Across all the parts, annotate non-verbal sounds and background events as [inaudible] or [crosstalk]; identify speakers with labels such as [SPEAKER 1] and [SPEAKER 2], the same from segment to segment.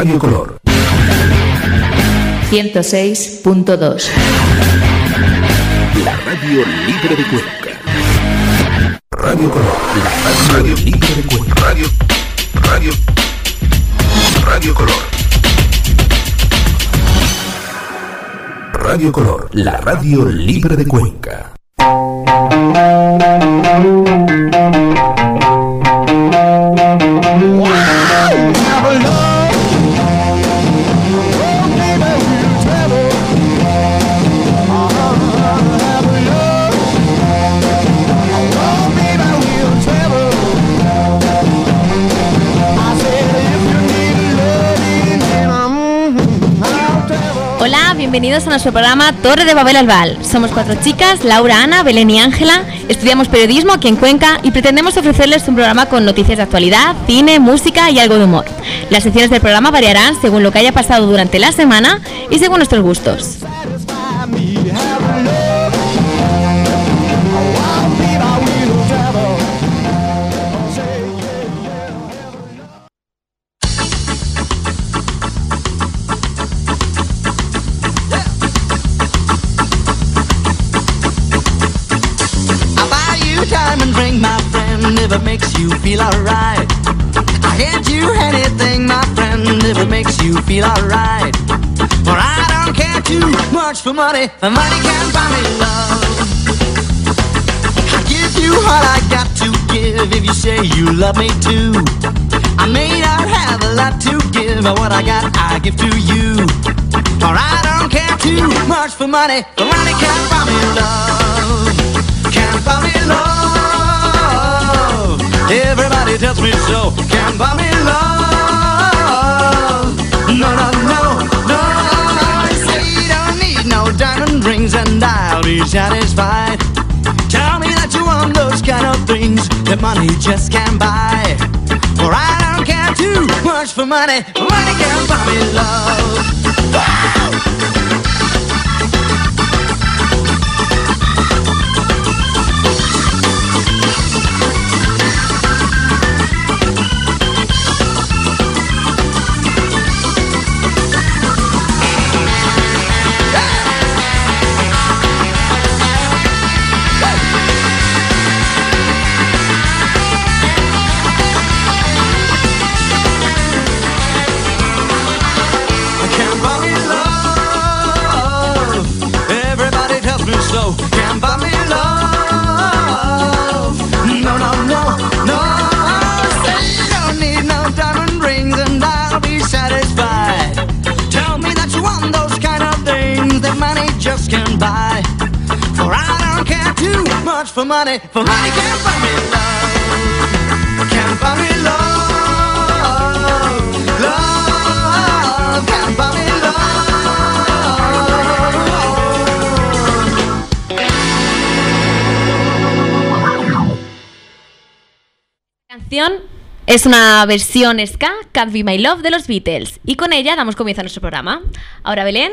[SPEAKER 1] Radio Color.
[SPEAKER 2] 106.2
[SPEAKER 1] La radio libre de Cuenca. Radio Color. La radio libre de Cuenca. Radio. Radio. Radio Color. Radio Color. La radio libre de Cuenca.
[SPEAKER 3] Bienvenidos a nuestro programa Torre de Babel Albal. Somos cuatro chicas, Laura, Ana, Belén y Ángela. Estudiamos periodismo aquí en Cuenca y pretendemos ofrecerles un programa con noticias de actualidad, cine, música y algo de humor. Las secciones del programa variarán según lo que haya pasado durante la semana y según nuestros gustos.
[SPEAKER 4] For money, and money can't buy me love. I'll give you all I got to give if you say you love me too. I may not have a lot to give, but what I got I give to you. For I don't care too much for money, but money can't buy me love. Can't buy me love. Everybody tells me so. Can't buy me love. Satisfied. Tell me that you want those kind of things that money just can't buy. For I don't care too much for money. Money can't buy me love. For
[SPEAKER 3] canción es una versión ska, Can't Be My Love, de los Beatles. Y con ella damos comienzo a nuestro programa. Ahora, Belén.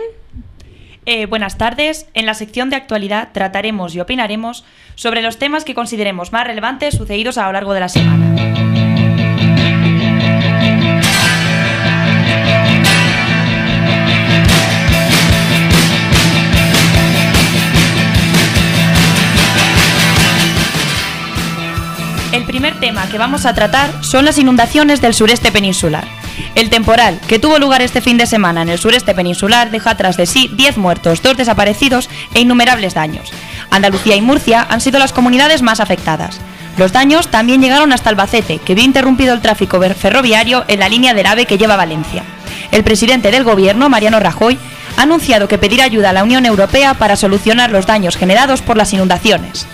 [SPEAKER 5] Eh, buenas tardes. En la sección de actualidad trataremos y opinaremos sobre los temas que consideremos más relevantes sucedidos a lo largo de la semana. El primer tema que vamos a tratar son las inundaciones del sureste peninsular. El temporal, que tuvo lugar este fin de semana en el sureste peninsular, deja tras de sí 10 muertos, 2 desaparecidos e innumerables daños. Andalucía y Murcia han sido las comunidades más afectadas. Los daños también llegaron hasta Albacete, que vio interrumpido el tráfico ferroviario en la línea del AVE que lleva a Valencia. El presidente del gobierno, Mariano Rajoy, ha anunciado que pedirá ayuda a la Unión Europea para solucionar los daños generados por las inundaciones.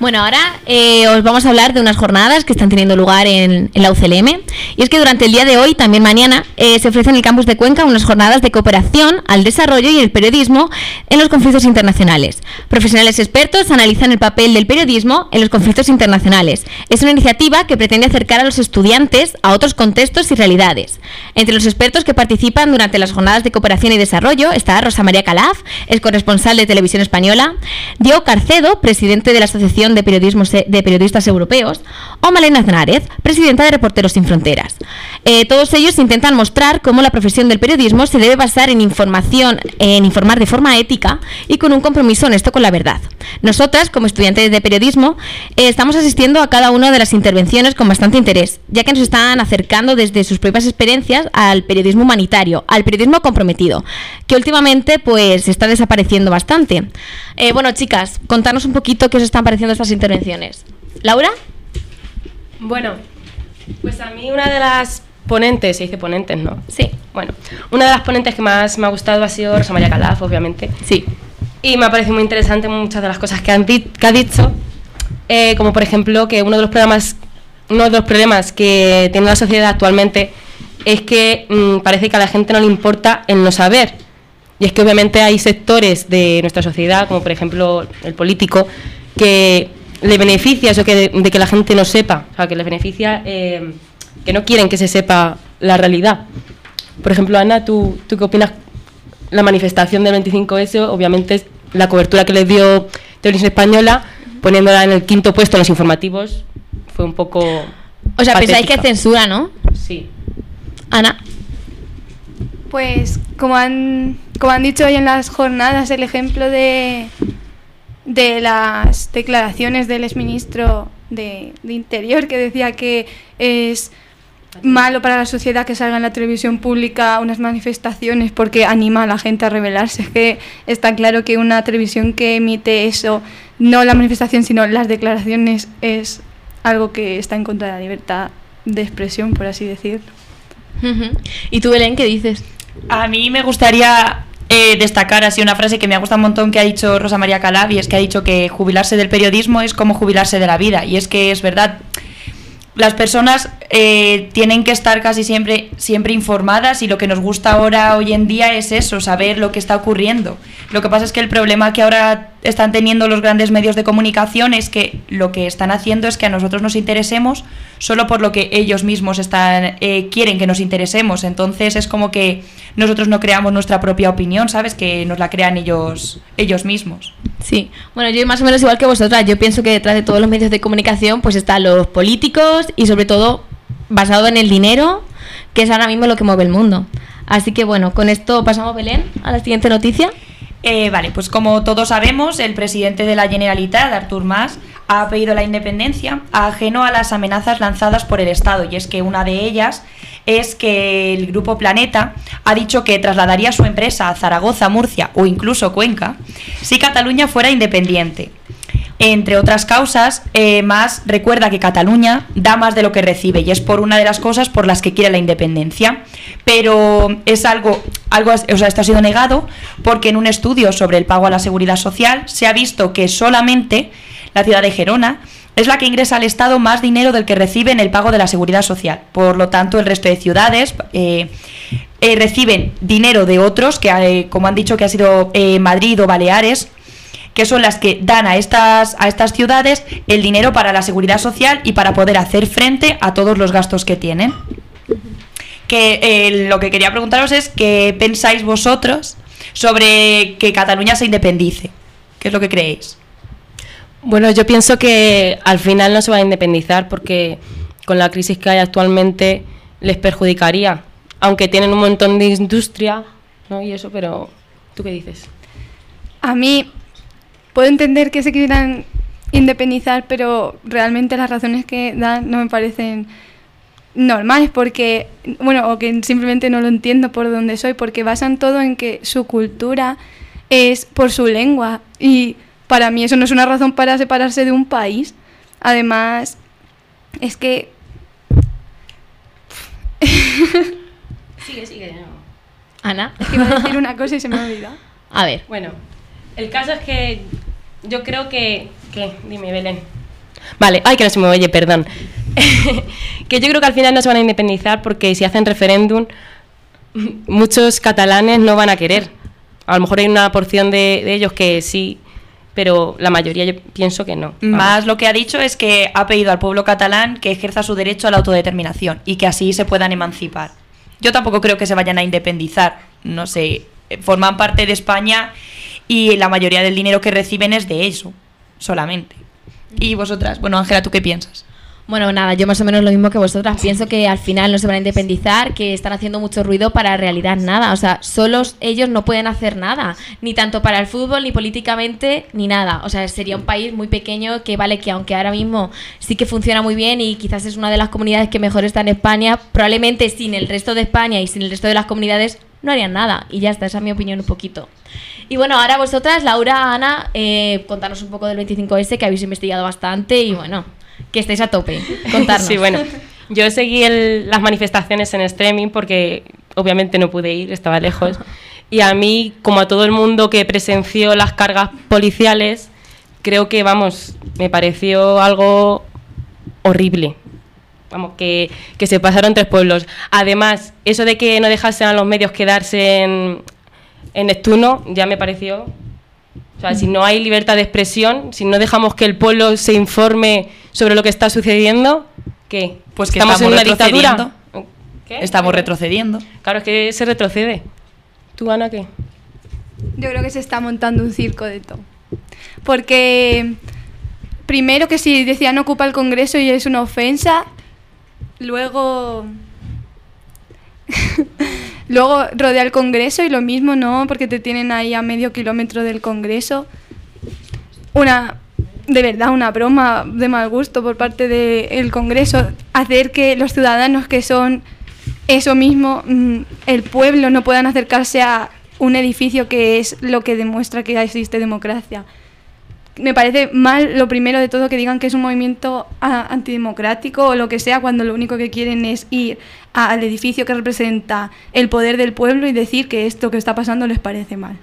[SPEAKER 3] Bueno, ahora eh, os vamos a hablar de unas jornadas que están teniendo lugar en, en la UCLM. Y es que durante el día de hoy, también mañana, eh, se ofrecen en el campus de Cuenca unas jornadas de cooperación al desarrollo y el periodismo en los conflictos internacionales. Profesionales expertos analizan el papel del periodismo en los conflictos internacionales. Es una iniciativa que pretende acercar a los estudiantes a otros contextos y realidades. Entre los expertos que participan durante las jornadas de cooperación y desarrollo está Rosa María Calaf, es corresponsal de Televisión Española, Diego Carcedo, presidente de la Asociación De, Periodismo, de Periodistas Europeos, o Malena Aznárez, presidenta de Reporteros Sin Fronteras. Eh, todos ellos intentan mostrar cómo la profesión del periodismo se debe basar en información, en informar de forma ética y con un compromiso honesto con la verdad. Nosotras, como estudiantes de periodismo, eh, estamos asistiendo a cada una de las intervenciones con bastante interés, ya que nos están acercando desde sus propias experiencias al periodismo humanitario, al periodismo comprometido, que últimamente pues está desapareciendo bastante. Eh, bueno, chicas, contanos un poquito qué os están pareciendo estas intervenciones. Laura.
[SPEAKER 6] Bueno, pues a mí una de las ponentes, se dice ponentes, ¿no?
[SPEAKER 3] Sí.
[SPEAKER 6] Bueno, una de las ponentes que más me ha gustado ha sido Rosa María Calaf, obviamente.
[SPEAKER 3] Sí.
[SPEAKER 6] Y me ha parecido muy interesante muchas de las cosas que, han que ha dicho, eh, como por ejemplo que uno de los problemas, uno de los problemas que tiene la sociedad actualmente es que mm, parece que a la gente no le importa el no saber. Y es que obviamente hay sectores de nuestra sociedad, como por ejemplo el político, que le beneficia eso que de, que la gente no sepa, o sea, que le beneficia eh, que no quieren que se sepa la realidad. Por ejemplo, Ana, ¿tú, ¿tú qué opinas? La manifestación del 25S, obviamente, la cobertura que les dio Televisión Española, poniéndola en el quinto puesto en los informativos, fue un poco.
[SPEAKER 3] O sea, pensáis que censura, ¿no?
[SPEAKER 6] Sí.
[SPEAKER 3] Ana.
[SPEAKER 7] Pues como han, como han dicho hoy en las jornadas, el ejemplo de, de las declaraciones del exministro de, de Interior que decía que es malo para la sociedad que salga en la televisión pública unas manifestaciones porque anima a la gente a rebelarse. Es que está claro que una televisión que emite eso, no la manifestación, sino las declaraciones, es algo que está en contra de la libertad de expresión, por así decirlo.
[SPEAKER 3] ¿Y tú, Belén, qué dices?
[SPEAKER 5] A mí me gustaría eh, destacar así una frase que me ha gustado un montón que ha dicho Rosa María Calabi, es que ha dicho que jubilarse del periodismo es como jubilarse de la vida. Y es que es verdad, las personas eh, tienen que estar casi siempre, siempre informadas y lo que nos gusta ahora, hoy en día, es eso, saber lo que está ocurriendo. Lo que pasa es que el problema que ahora están teniendo los grandes medios de comunicación es que lo que están haciendo es que a nosotros nos interesemos solo por lo que ellos mismos están, eh, quieren que nos interesemos. Entonces es como que nosotros no creamos nuestra propia opinión, ¿sabes? Que nos la crean ellos, ellos mismos.
[SPEAKER 3] Sí, bueno, yo más o menos igual que vosotras, yo pienso que detrás de todos los medios de comunicación pues están los políticos y sobre todo basado en el dinero, que es ahora mismo lo que mueve el mundo. Así que bueno, con esto pasamos, Belén, a la siguiente noticia.
[SPEAKER 5] Eh, vale, pues como todos sabemos, el presidente de la Generalitat, Artur Mas, ha pedido la independencia ajeno a las amenazas lanzadas por el Estado. Y es que una de ellas es que el grupo Planeta ha dicho que trasladaría su empresa a Zaragoza, Murcia o incluso Cuenca si Cataluña fuera independiente. Entre otras causas, eh, más recuerda que Cataluña da más de lo que recibe y es por una de las cosas por las que quiere la independencia. Pero es algo, algo, o sea, esto ha sido negado porque en un estudio sobre el pago a la seguridad social se ha visto que solamente la ciudad de Gerona es la que ingresa al Estado más dinero del que recibe en el pago de la seguridad social. Por lo tanto, el resto de ciudades eh, eh, reciben dinero de otros, que como han dicho que ha sido Madrid o Baleares, que son las que dan a estas, a estas ciudades el dinero para la seguridad social y para poder hacer frente a todos los gastos que tienen. Que eh, lo que quería preguntaros es qué pensáis vosotros sobre que Cataluña se independice. ¿Qué es lo que creéis?
[SPEAKER 6] Bueno, yo pienso que al final no se va a independizar porque con la crisis que hay actualmente les perjudicaría, aunque tienen un montón de industria, ¿no? Y eso, pero ¿tú qué dices?
[SPEAKER 7] A mí puedo entender que se quieran independizar, pero realmente las razones que dan no me parecen normales porque, bueno, o que simplemente no lo entiendo por dónde soy, porque basan todo en que su cultura es por su lengua y para mí eso no es una razón para separarse de un país. Además, es que... [laughs]
[SPEAKER 6] sigue, sigue.
[SPEAKER 3] Ana.
[SPEAKER 7] Es que iba a decir una cosa y se me ha olvidado. [laughs]
[SPEAKER 3] A ver.
[SPEAKER 6] Bueno, el caso es que yo creo que... ¿Qué? Dime, Belén. Vale, ay, que no se me oye, perdón. [laughs] que yo creo que al final no se van a independizar porque si hacen referéndum, muchos catalanes no van a querer. A lo mejor hay una porción de, ellos que sí, pero la mayoría yo pienso que no.
[SPEAKER 5] Más lo que ha dicho es que ha pedido al pueblo catalán que ejerza su derecho a la autodeterminación y que así se puedan emancipar. Yo tampoco creo que se vayan a independizar, no sé, forman parte de España y la mayoría del dinero que reciben es de eso, solamente. ¿Y vosotras? Bueno, Ángela, ¿tú qué piensas?
[SPEAKER 3] Bueno, nada, yo más o menos lo mismo que vosotras. Pienso que al final no se van a independizar, que están haciendo mucho ruido para realidad nada. O sea, solos ellos no pueden hacer nada, ni tanto para el fútbol, ni políticamente, ni nada. O sea, sería un país muy pequeño que vale que aunque ahora mismo sí que funciona muy bien y quizás es una de las comunidades que mejor está en España, probablemente sin el resto de España y sin el resto de las comunidades no harían nada. Y ya está, esa es mi opinión un poquito. Y bueno, ahora vosotras, Laura, Ana, eh, contanos un poco del 25S que habéis investigado bastante y bueno, que estáis a tope. Contarnos. [laughs]
[SPEAKER 6] Sí, bueno. Yo seguí las manifestaciones en streaming porque obviamente no pude ir, estaba lejos. Y a mí, como a todo el mundo que presenció las cargas policiales, creo que, vamos, me pareció algo horrible. Vamos, que, que se pasaron tres pueblos. Además, eso de que no dejasen a los medios quedarse en, en Neptuno ya me pareció o sea, si no hay libertad de expresión, si no dejamos que el pueblo se informe sobre lo que está sucediendo, ¿qué?
[SPEAKER 5] Pues que
[SPEAKER 6] estamos, en
[SPEAKER 5] estamos
[SPEAKER 6] una dictadura. ¿Qué?
[SPEAKER 5] Estamos retrocediendo.
[SPEAKER 6] Claro, es que se retrocede. ¿Tú, Ana, qué?
[SPEAKER 7] Yo creo que se está montando un circo de todo. Porque primero que si decían ocupa el Congreso y es una ofensa, luego luego rodea el Congreso y lo mismo no, porque te tienen ahí a medio kilómetro del Congreso. Una de verdad una broma de mal gusto por parte del Congreso hacer que los ciudadanos que son eso mismo, mm, el pueblo no puedan acercarse a un edificio que es lo que demuestra que existe democracia. Me parece mal lo primero de todo que digan que es un movimiento ah, antidemocrático o lo que sea cuando lo único que quieren es ir a- al edificio que representa el poder del pueblo y decir que esto que está pasando les parece mal.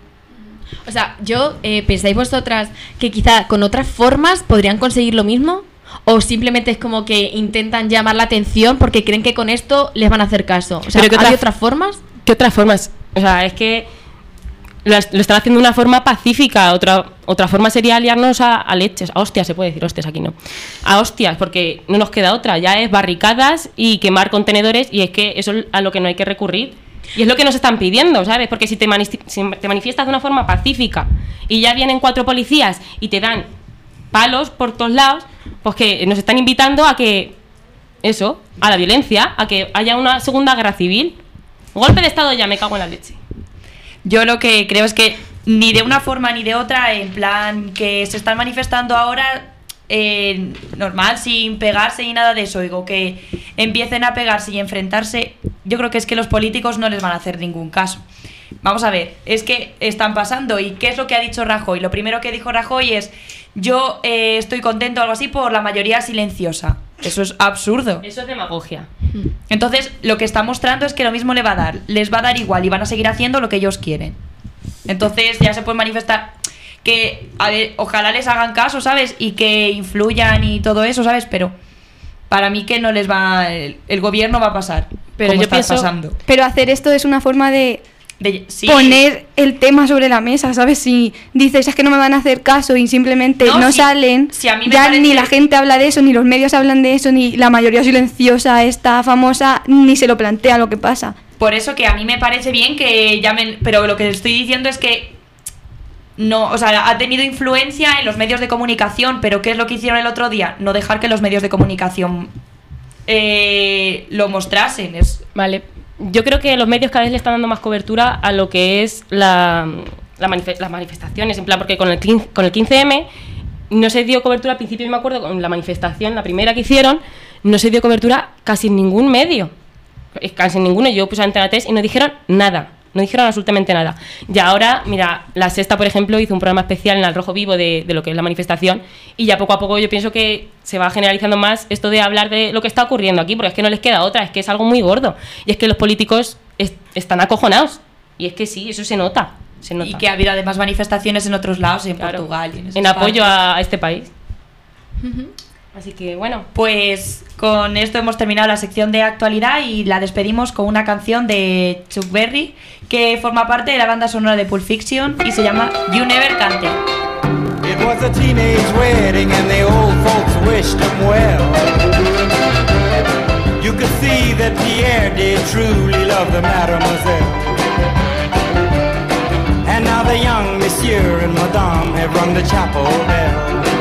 [SPEAKER 3] O sea, yo, eh, ¿pensáis vosotras que quizá con otras formas podrían conseguir lo mismo? ¿O simplemente es como que intentan llamar la atención porque creen que con esto les van a hacer caso? O sea,
[SPEAKER 6] Pero ¿qué
[SPEAKER 3] ¿hay
[SPEAKER 6] otra-
[SPEAKER 3] otras formas?
[SPEAKER 6] ¿Qué otras formas? O sea, es que lo, están haciendo de una forma pacífica. Otra, otra forma sería aliarnos a, leches, a hostias, se puede decir hostias aquí no. A hostias, porque no nos queda otra. Ya es barricadas y quemar contenedores y es que eso es a lo que no hay que recurrir. Y es lo que nos están pidiendo, ¿sabes? Porque si te, si te manifiestas de una forma pacífica y ya vienen cuatro policías y te dan palos por todos lados, pues que nos están invitando a que eso, a la violencia, a que haya una segunda guerra civil. Golpe de Estado ya, me cago en la leche.
[SPEAKER 5] Yo lo que creo es que ni de una forma ni de otra, en plan que se están manifestando ahora eh, normal, sin pegarse y nada de eso, digo que empiecen a pegarse y enfrentarse, yo creo que es que los políticos no les van a hacer ningún caso. Vamos a ver, es que están pasando y qué es lo que ha dicho Rajoy. Lo primero que dijo Rajoy es yo eh, estoy contento algo así por la mayoría silenciosa. Eso es absurdo.
[SPEAKER 6] Eso es demagogia.
[SPEAKER 5] Entonces, lo que está mostrando es que lo mismo le va a dar. Les va a dar igual y van a seguir haciendo lo que ellos quieren. Entonces, ya se puede manifestar que, a ver, ojalá les hagan caso, ¿sabes? Y que influyan y todo eso, ¿sabes? Pero para mí que no les va... El, el gobierno va a pasar.
[SPEAKER 6] Pero
[SPEAKER 5] como
[SPEAKER 6] yo
[SPEAKER 5] está
[SPEAKER 6] pienso-
[SPEAKER 5] pasando.
[SPEAKER 7] Pero hacer esto es una forma de
[SPEAKER 5] De- sí,
[SPEAKER 7] poner el tema sobre la mesa, ¿sabes? Si dices es que no me van a hacer caso y simplemente
[SPEAKER 5] No,
[SPEAKER 7] no,
[SPEAKER 5] si-
[SPEAKER 7] salen,
[SPEAKER 5] si a mí me
[SPEAKER 7] ya
[SPEAKER 5] parece-
[SPEAKER 7] ni la gente habla de eso, ni los medios hablan de eso, ni la mayoría silenciosa, esta famosa, ni se lo plantea lo que pasa.
[SPEAKER 5] Por eso que a mí me parece bien que llamen, pero lo que estoy diciendo es que no, o sea, ha tenido influencia en los medios de comunicación, pero ¿qué es lo que hicieron el otro día? No dejar que los medios de comunicación eh, lo mostrasen. Es,
[SPEAKER 6] Vale. Yo creo que los medios cada vez le están dando más cobertura a lo que es la, la las manifestaciones, en plan, porque con el, 15, con el 15M no se dio cobertura, al principio yo me acuerdo con la manifestación, la primera que hicieron, no se dio cobertura casi en ningún medio. Eh, Casi en ninguno, yo puse Antena 3 y no dijeron nada, no dijeron absolutamente nada. Y ahora, mira, La Sexta, por ejemplo, hizo un programa especial en Al Rojo Vivo de, de lo que es la manifestación y ya poco a poco yo pienso que se va generalizando más esto de hablar de lo que está ocurriendo aquí, porque es que no les queda otra, es que es algo muy gordo. Y es que los políticos es- están acojonados. Y es que sí, eso se nota. Se nota.
[SPEAKER 5] y que ha habido además manifestaciones en otros lados, en
[SPEAKER 6] Claro.
[SPEAKER 5] Portugal. y en,
[SPEAKER 6] en apoyo a este país. Así que bueno,
[SPEAKER 5] Pues con esto hemos terminado la sección de actualidad y la despedimos con una canción de Chuck Berry que forma parte de la banda sonora de Pulp Fiction y se llama You Never Can Tell.
[SPEAKER 8] It was a teenage wedding and the old folks wished him well. You could see that Pierre did truly love the mademoiselle. And now the young monsieur and madame have rung the chapel bell.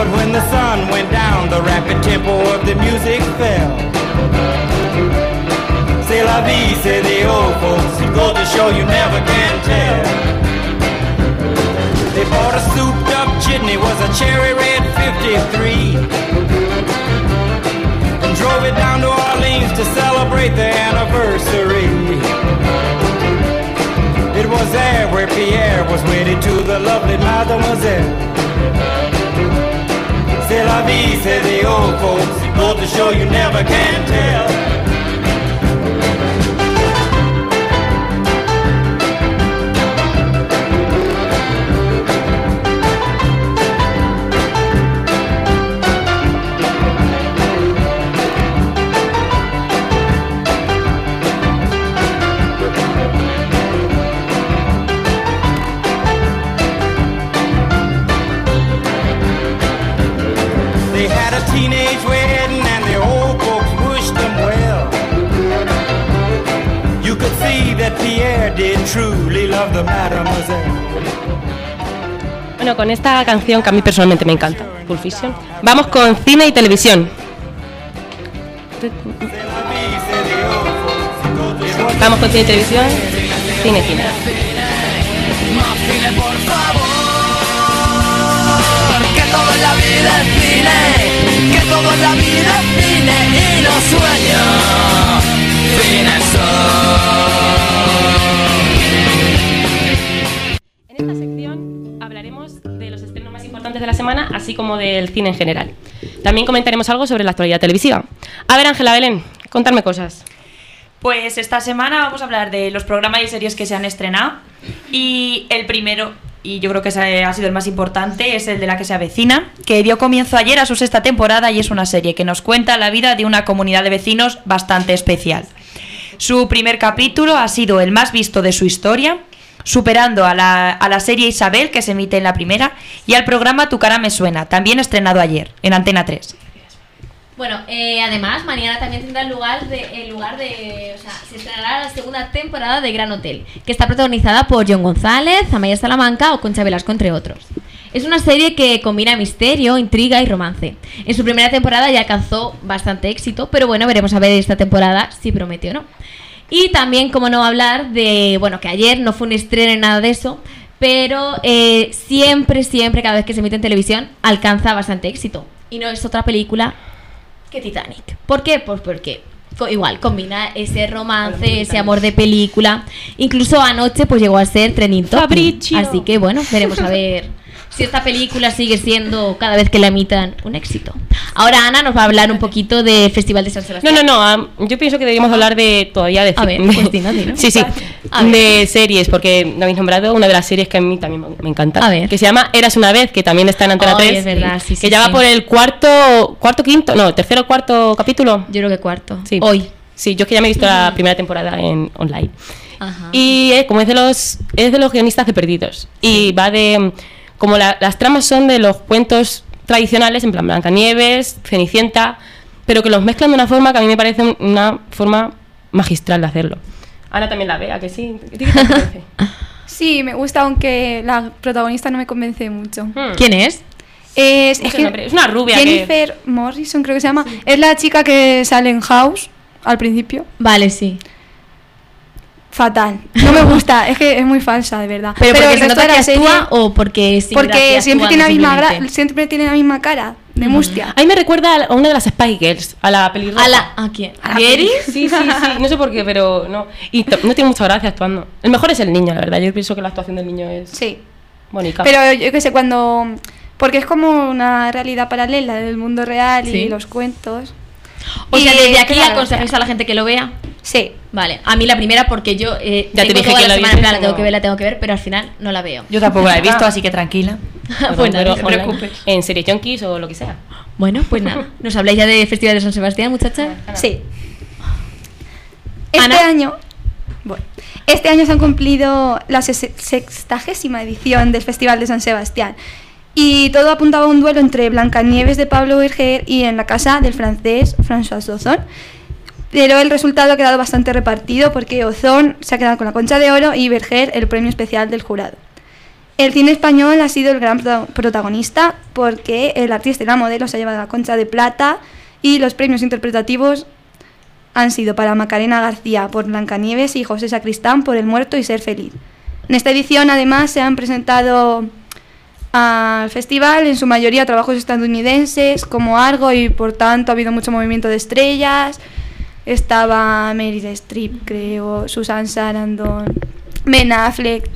[SPEAKER 8] But when the sun went down, the rapid tempo of the music fell. C'est la vie, say the old folks. It goes to show you never can tell. They bought a souped up chitney, was a cherry red 53. And drove it down to Orleans to celebrate their anniversary. It was there where Pierre was wedded to the lovely mademoiselle. C'est la vie, say the old folks. It to show you never can tell. Did truly love the mademoiselle.
[SPEAKER 6] Bueno, con esta canción que a mí personalmente me encanta, Pulp Fiction, vamos con cine y televisión. Vamos con cine y televisión. Cine, cine.
[SPEAKER 4] Que todo en la vida es cine, que todo en la vida es cine y los sueños, fines
[SPEAKER 6] En semana, así como del cine en general. También comentaremos algo sobre la actualidad televisiva. A ver, Ángela Belén, contarme cosas.
[SPEAKER 5] Pues esta semana vamos a hablar de los programas y series que se han estrenado. Y el primero, y yo creo que ha sido el más importante, es el de la que se avecina, que dio comienzo ayer a su sexta temporada y es una serie que nos cuenta la vida de una comunidad de vecinos bastante especial. Su primer capítulo ha sido el más visto de su historia, superando a la, a la serie Isabel, que se emite en la primera, y al programa Tu cara me suena, también estrenado ayer, en Antena 3.
[SPEAKER 3] Bueno, eh, además, mañana también tendrá lugar de, el lugar de. O sea, se estrenará la segunda temporada de Gran Hotel, que está protagonizada por John González, Amaya Salamanca o Concha Velasco, entre otros. Es una serie que combina misterio, intriga y romance. En su primera temporada ya alcanzó bastante éxito, pero bueno, veremos a ver esta temporada si promete o no. Y también, como no hablar de, bueno, que ayer no fue un estreno ni nada de eso, pero eh, siempre, siempre, cada vez que se emite en televisión, alcanza bastante éxito. Y no es otra película que Titanic. ¿Por qué? Pues porque igual combina ese romance, ese amor de película. Incluso anoche pues llegó a ser trending topic. Así que bueno, veremos a ver [laughs] si esta película sigue siendo cada vez que la emitan un éxito. Ahora Ana nos va a hablar un poquito de Festival de San
[SPEAKER 6] No,
[SPEAKER 3] Sebastián.
[SPEAKER 6] no, no. am, yo pienso que deberíamos hablar de todavía de
[SPEAKER 3] A ver,
[SPEAKER 6] de-
[SPEAKER 3] pues. [laughs]
[SPEAKER 6] Sí, sí.
[SPEAKER 3] A ver.
[SPEAKER 6] De series, porque me habéis nombrado una de las series que a mí también me- encanta.
[SPEAKER 3] A ver.
[SPEAKER 6] Que se llama Eras una vez, que también está en Antena
[SPEAKER 3] Ay,
[SPEAKER 6] 3.
[SPEAKER 3] es verdad, sí, sí,
[SPEAKER 6] Que ya va
[SPEAKER 3] sí.
[SPEAKER 6] por el cuarto, cuarto, quinto, no, tercero, cuarto capítulo.
[SPEAKER 3] Yo creo que cuarto.
[SPEAKER 6] Sí.
[SPEAKER 3] Hoy.
[SPEAKER 6] Sí, yo es que ya me he visto la primera temporada en online.
[SPEAKER 3] Ajá.
[SPEAKER 6] Y eh, como es de los es de los guionistas de Perdidos. Y va de como la- las tramas son de los cuentos tradicionales, en plan Blancanieves, Cenicienta, pero que los mezclan de una forma que a mí me parece un- una forma magistral de hacerlo. Ana también la vea, que sí. ¿A ti qué te parece? [laughs]
[SPEAKER 7] Sí, me gusta, aunque la protagonista no me convence mucho.
[SPEAKER 6] Hmm.
[SPEAKER 3] ¿Quién es?
[SPEAKER 7] Es, que
[SPEAKER 6] una rubia que-
[SPEAKER 7] Jennifer Morrison, creo que se llama. Es la chica que sale en House al principio.
[SPEAKER 3] Vale, sí.
[SPEAKER 7] Fatal. No me gusta, es que es muy falsa, de verdad.
[SPEAKER 3] Pero, porque
[SPEAKER 7] el
[SPEAKER 3] se
[SPEAKER 7] resto
[SPEAKER 3] nota
[SPEAKER 7] de
[SPEAKER 3] que
[SPEAKER 7] serie-
[SPEAKER 3] actúa o porque
[SPEAKER 7] porque
[SPEAKER 3] gracia
[SPEAKER 7] siempre
[SPEAKER 3] actúa
[SPEAKER 7] tiene, la misma siempre tiene la misma cara de mustia.
[SPEAKER 6] A mí me recuerda a una de las Spy Girls, a la pelirroja.
[SPEAKER 3] ¿A la a quién?
[SPEAKER 7] A la
[SPEAKER 3] ¿Gary?
[SPEAKER 6] Sí, sí, sí, no sé por qué, pero no. Y t- no tiene mucha gracia actuando. El mejor es el niño, la verdad. Yo pienso que la actuación del niño es
[SPEAKER 7] Sí.
[SPEAKER 6] bonita.
[SPEAKER 7] Pero yo qué sé, cuando. Porque es como una realidad paralela del mundo real
[SPEAKER 3] Sí.
[SPEAKER 7] y los cuentos.
[SPEAKER 3] O sea, desde aquí
[SPEAKER 7] claro,
[SPEAKER 3] aconsejáis a la gente que lo vea.
[SPEAKER 7] Sí.
[SPEAKER 3] Vale, a mí la primera porque yo eh,
[SPEAKER 6] Ya te dije
[SPEAKER 3] toda
[SPEAKER 6] que
[SPEAKER 3] la
[SPEAKER 6] la
[SPEAKER 3] semana la tengo que ver, la tengo que ver, pero al final no la veo.
[SPEAKER 5] Yo tampoco la he visto, [laughs] así que tranquila.
[SPEAKER 3] Bueno,
[SPEAKER 6] Pero
[SPEAKER 3] no te preocupes.
[SPEAKER 6] En Series Junkies o lo que sea.
[SPEAKER 3] Bueno, pues nada. [laughs] ¿Nos habláis ya de Festival de San Sebastián, muchachas?
[SPEAKER 7] Sí. Este
[SPEAKER 3] Ana.
[SPEAKER 7] año, bueno, este año se han cumplido la sextagésima edición del Festival de San Sebastián. Y todo apuntaba a un duelo entre Blancanieves de Pablo Berger y en la casa del francés François Ozon. Pero el resultado ha quedado bastante repartido porque Ozon se ha quedado con la concha de oro y Berger el premio especial del jurado. El cine español ha sido el gran prota- protagonista porque el artista y la modelo se ha llevado la concha de plata y los premios interpretativos han sido para Macarena García por Blancanieves y José Sacristán por El Muerto y Ser Feliz. En esta edición además se han presentado al festival en su mayoría trabajos estadounidenses como Argo y por tanto ha habido mucho movimiento de estrellas. Estaba Meryl Streep, creo, Susan Sarandon, Ben Affleck.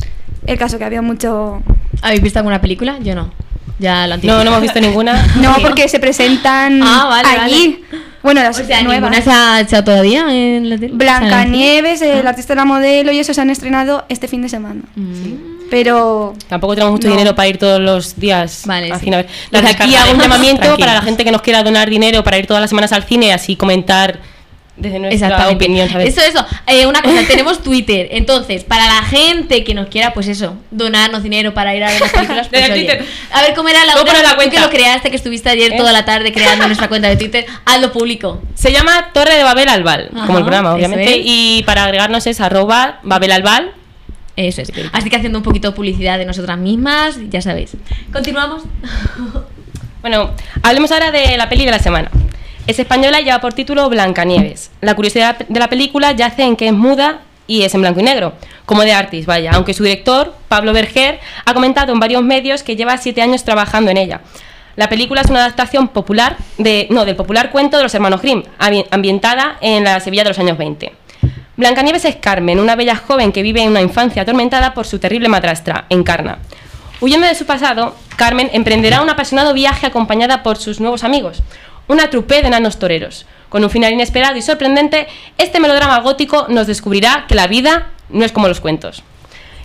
[SPEAKER 7] El caso que había mucho...
[SPEAKER 3] ¿Habéis visto alguna película? Yo no. Ya lo
[SPEAKER 6] No, no hemos visto ninguna. [laughs]
[SPEAKER 7] No, porque se presentan
[SPEAKER 3] Ah, vale,
[SPEAKER 7] allí. Bueno, las
[SPEAKER 3] O sea,
[SPEAKER 7] nuevas.
[SPEAKER 3] ¿ninguna se ha echado todavía en la tele?
[SPEAKER 7] Blancanieves, el artista de la modelo y eso se han estrenado este fin de semana.
[SPEAKER 3] Mm.
[SPEAKER 7] Pero
[SPEAKER 6] Tampoco tenemos mucho
[SPEAKER 7] No.
[SPEAKER 6] dinero para ir todos los días
[SPEAKER 3] Vale,
[SPEAKER 6] al cine Desde aquí hago un llamamiento para la gente que nos quiera donar dinero para ir todas las semanas al cine y así comentar desde nuestra opinión, ¿sabes?
[SPEAKER 3] Eso, eso. Eh, una cosa, tenemos Twitter. Entonces, para la gente que nos quiera, pues eso, donarnos dinero para ir a ver las películas, [laughs] pues,
[SPEAKER 6] Desde
[SPEAKER 3] oye.
[SPEAKER 6] Twitter.
[SPEAKER 3] A ver cómo era la
[SPEAKER 6] ¿Cómo
[SPEAKER 3] otra.
[SPEAKER 6] poner la
[SPEAKER 3] tú
[SPEAKER 6] cuenta?
[SPEAKER 3] que lo creaste, que estuviste ayer
[SPEAKER 6] ¿Eh?
[SPEAKER 3] toda la tarde creando nuestra cuenta de Twitter, hazlo público.
[SPEAKER 6] Se llama Torre de Babel Albal,
[SPEAKER 3] Ajá,
[SPEAKER 6] como el programa, obviamente.
[SPEAKER 3] es.
[SPEAKER 6] Y para agregarnos es arroba Babel Albal.
[SPEAKER 3] Eso es. Así que haciendo un poquito de publicidad de nosotras mismas, ya sabéis. Continuamos. [laughs]
[SPEAKER 6] Bueno, hablemos ahora de la peli de la semana. Es española y lleva por título Blancanieves. La curiosidad de la película yace en que es muda y es en blanco y negro, como de Artis, vaya, aunque su director, Pablo Berger, ha comentado en varios medios que lleva siete años trabajando en ella. La película es una adaptación popular de, no, del popular cuento de los hermanos Grimm, ambi- ambientada en la Sevilla de los años 20. Blancanieves es Carmen, una bella joven que vive en una infancia atormentada por su terrible madrastra, Encarna. Huyendo de su pasado, Carmen emprenderá un apasionado viaje acompañada por sus nuevos amigos, una trupe de enanos toreros. Con un final inesperado y sorprendente, este melodrama gótico nos descubrirá que la vida no es como los cuentos.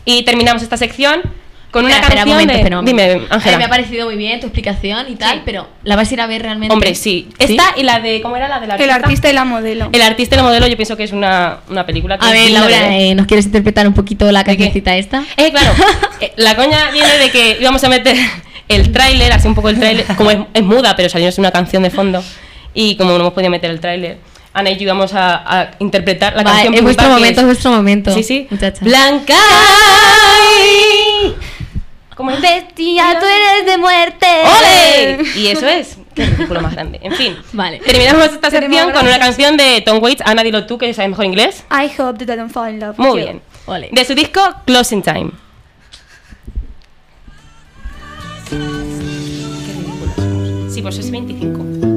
[SPEAKER 6] Y terminamos esta sección con una
[SPEAKER 3] Espera, espera,
[SPEAKER 6] canción
[SPEAKER 3] un momento,
[SPEAKER 6] de...
[SPEAKER 3] espera.
[SPEAKER 6] Dime,
[SPEAKER 3] Eh, me ha
[SPEAKER 6] Ángela.
[SPEAKER 3] parecido muy bien tu explicación y tal, pero ¿la vas a ir a ver realmente?
[SPEAKER 6] Hombre, sí. Esta y la de... ¿Cómo era la de la
[SPEAKER 7] el artista y la modelo.
[SPEAKER 6] El artista y la modelo yo pienso que es una, una película que
[SPEAKER 3] A ver,
[SPEAKER 6] de
[SPEAKER 3] Laura,
[SPEAKER 6] ver.
[SPEAKER 3] eh, ¿nos quieres interpretar un poquito la cancioncita esta?
[SPEAKER 6] Eh, claro, [laughs] eh, la coña viene de que íbamos a meter el tráiler, así un poco el tráiler, como es, es muda, pero salió una canción de fondo, y como no hemos podido meter el tráiler, Ana y yo íbamos a, a interpretar la
[SPEAKER 3] Vale,
[SPEAKER 6] canción
[SPEAKER 3] es vuestro momento, es vuestro momento.
[SPEAKER 6] Sí, sí.
[SPEAKER 3] muchacha.
[SPEAKER 6] Blanca. ¿Cómo es?
[SPEAKER 7] Bestia, tú eres de muerte.
[SPEAKER 6] ¡Ole! [laughs] Y eso es. Qué ridículo más grande. En fin.
[SPEAKER 3] Vale.
[SPEAKER 6] Terminamos esta sección con una canción de Tom Waits. Ana, dilo tú, que sabes mejor inglés.
[SPEAKER 7] I hope that I don't fall in love with
[SPEAKER 6] Muy
[SPEAKER 7] you.
[SPEAKER 6] bien.
[SPEAKER 3] Ole.
[SPEAKER 6] De su disco Closing Time. Sí, pues es 25.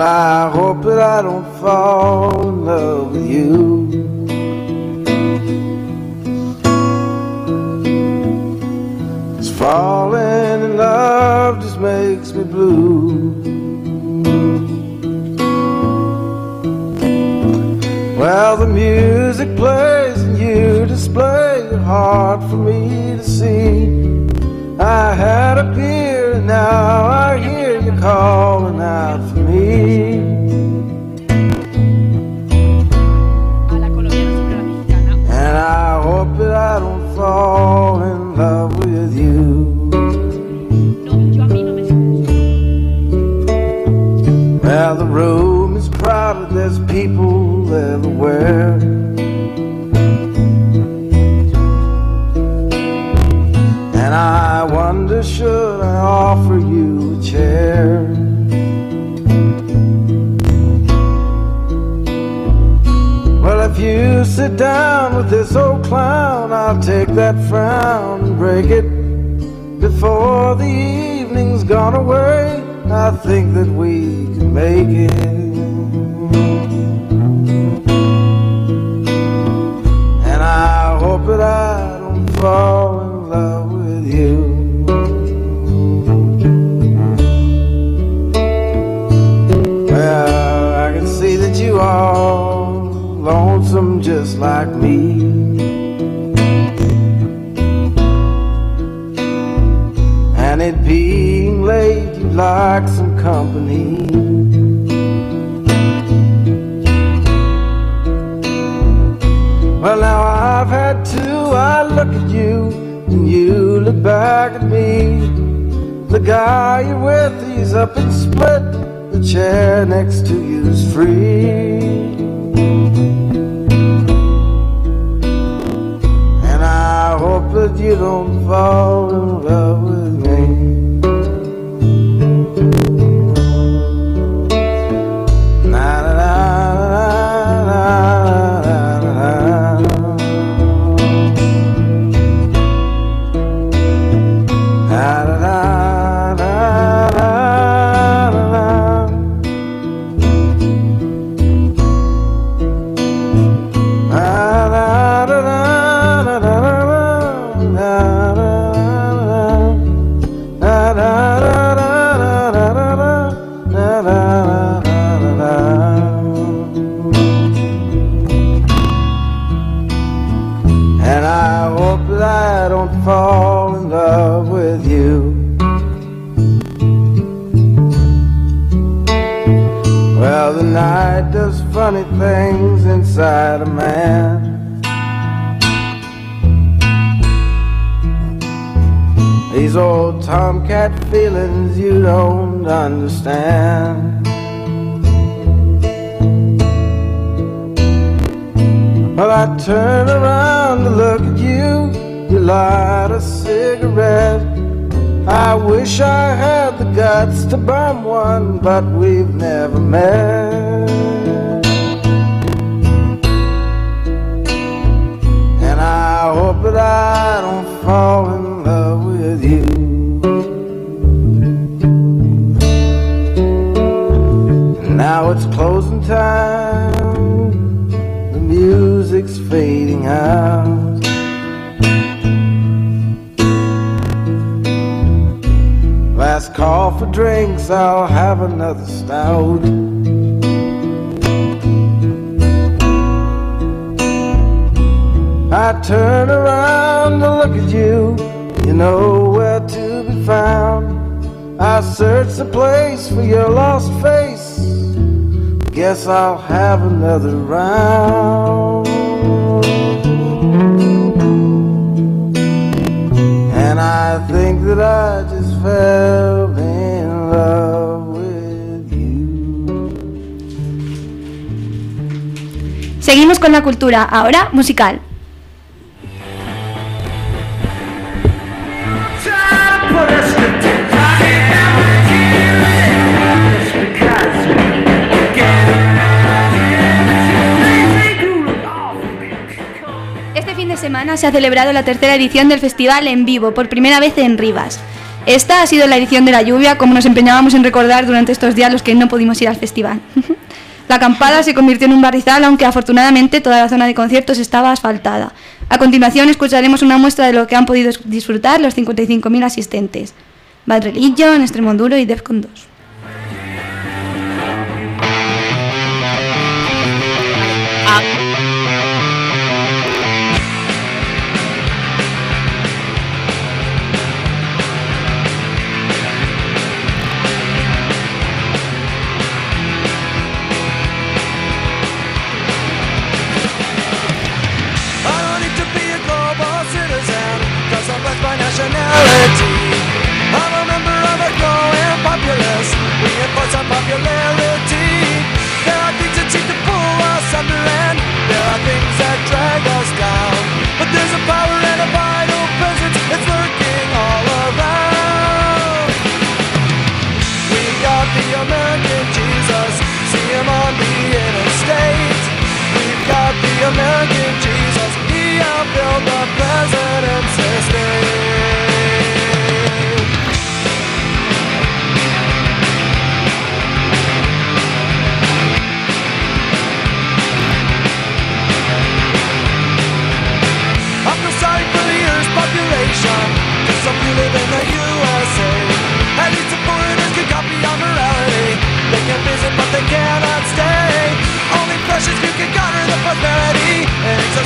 [SPEAKER 9] I hope that I don't fall in love with you. turn around to look at you, you know where to be found. I search the place for your lost face. Guess I'll have another round. And I think that I just fell in love. with you.
[SPEAKER 7] Seguimos con la cultura, ahora musical. semana se ha celebrado la tercera edición del festival en vivo, por primera vez en Rivas. Esta ha sido la edición de la lluvia, como nos empeñábamos en recordar durante estos días los que no pudimos ir al festival. [laughs] la acampada se convirtió en un barrizal, aunque afortunadamente toda la zona de conciertos estaba asfaltada. A continuación escucharemos una muestra de lo que han podido disfrutar los 55.000 asistentes. Bad Religion, Extremoduro y Defcon 2.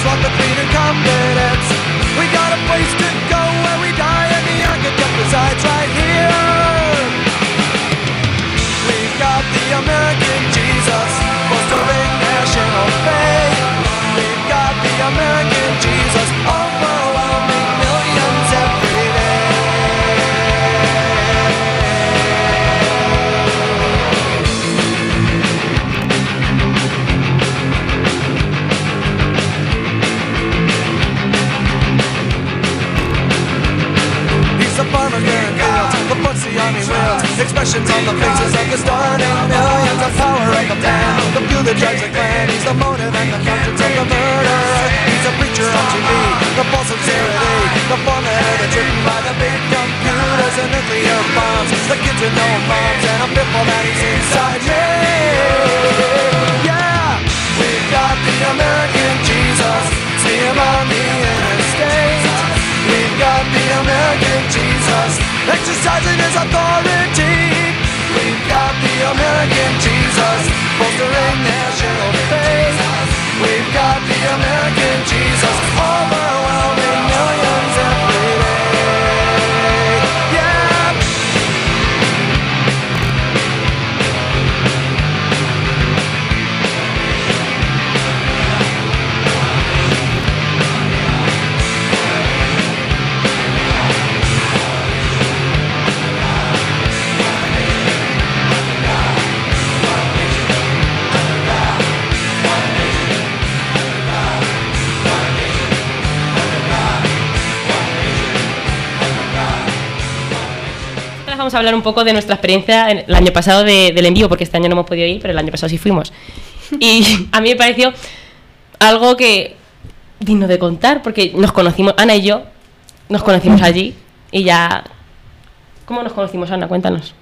[SPEAKER 10] just like the feet incompetence We got a place to go where we die and the academic resides right here. We've got the American Jesus, fostering national faith. We've got the American expressions on the faces of the starting millions of power of the fuel that drives the plan. He's the motive and the conscience of the murderer. He's a preacher on TV. The false sincerity. The formula that's written by the big computers and nuclear bombs. The kids with no moms and a pitfall that he's inside. me. yeah. We've got the American Jesus. See him on the American Jesus exercising his authority. We've got the American Jesus bolstering national faith. We've got the American Jesus overwhelming millions
[SPEAKER 6] vamos a hablar un poco de nuestra experiencia en- el año pasado de- del envío, porque este año no hemos podido ir, pero el año pasado sí fuimos. [laughs] Y a mí me pareció algo que digno de contar, porque nos conocimos, Ana y yo, nos conocimos allí y ya... ¿Cómo nos conocimos, Ana? Cuéntanos.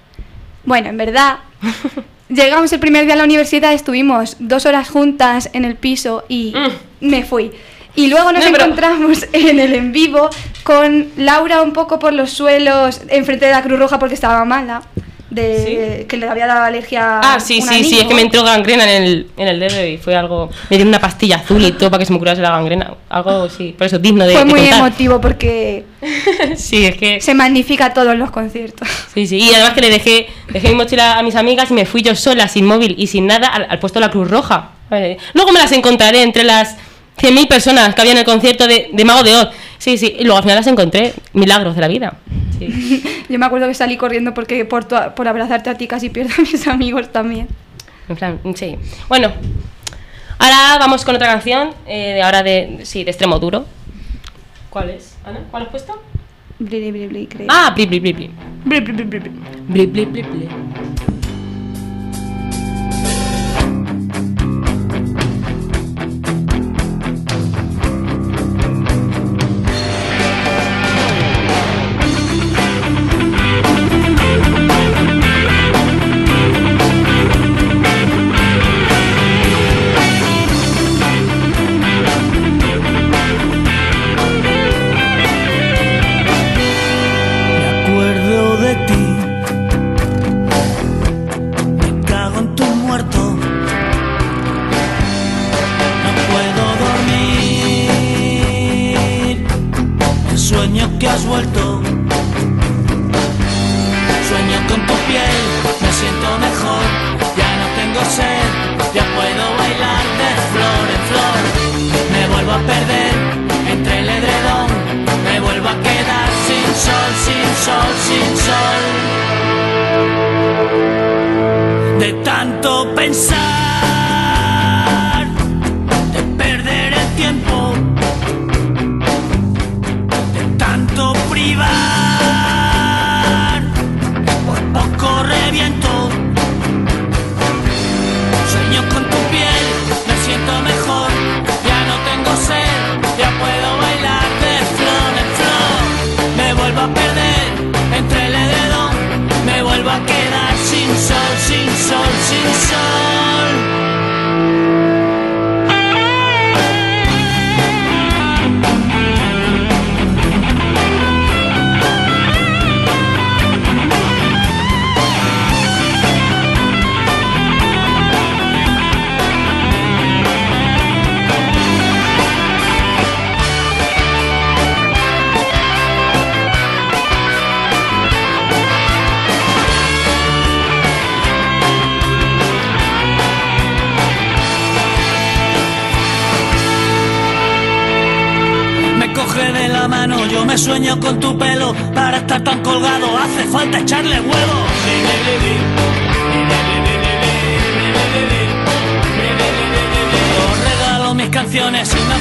[SPEAKER 7] Bueno, en verdad, [laughs] llegamos el primer día a la universidad, estuvimos dos horas juntas en el piso y me fui. Y luego nos.
[SPEAKER 6] No, pero-
[SPEAKER 7] encontramos [laughs] en el en vivo con Laura un poco por los suelos, enfrente de la Cruz Roja porque estaba mala, de que le había dado alergia
[SPEAKER 6] Ah, sí, sí, sí, es que me entró gangrena en el, en el dedo y fue algo... Me dieron una pastilla azul y todo para que se me curase la gangrena. Algo, sí, por eso digno de,
[SPEAKER 7] Fue
[SPEAKER 6] de
[SPEAKER 7] muy
[SPEAKER 6] contar.
[SPEAKER 7] emotivo porque [laughs]
[SPEAKER 6] Sí, es que...
[SPEAKER 7] se magnifica todo en los conciertos.
[SPEAKER 6] Sí, sí, y además que le dejé, dejé mi mochila a mis amigas y me fui yo sola, sin móvil y sin nada, al, al puesto de la Cruz Roja. Luego me las encontraré entre las 100.000 personas que había en el concierto de, de Mago de Oz. Sí, sí, y luego al final las encontré. Milagros de la vida. Sí. [laughs]
[SPEAKER 7] Yo me acuerdo que salí corriendo porque por, tu- por abrazarte a ti casi pierdo a mis amigos también.
[SPEAKER 6] En plan, sí. Bueno, ahora vamos con otra canción, eh, de ahora de, sí, de extremo duro. ¿Cuál es, Ana? ¿Cuál has puesto?
[SPEAKER 7] Bli, bli, bli, creo.
[SPEAKER 6] Ah, bli, bli, bli, bli.
[SPEAKER 7] Bli, bli, bli, bli, bli.
[SPEAKER 6] Bli, bli, bli,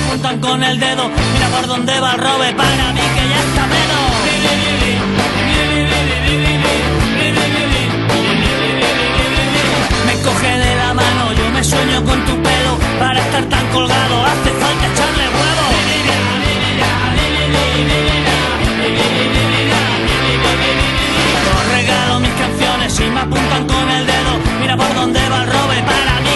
[SPEAKER 11] apuntan con el dedo. Mira por dónde va el robe para mí que ya está Me coge de la mano, yo me sueño con tu pelo. Para estar tan colgado hace falta echarle huevo. Os regalo mis canciones y me apuntan con el dedo. Mira por dónde va el robe para mí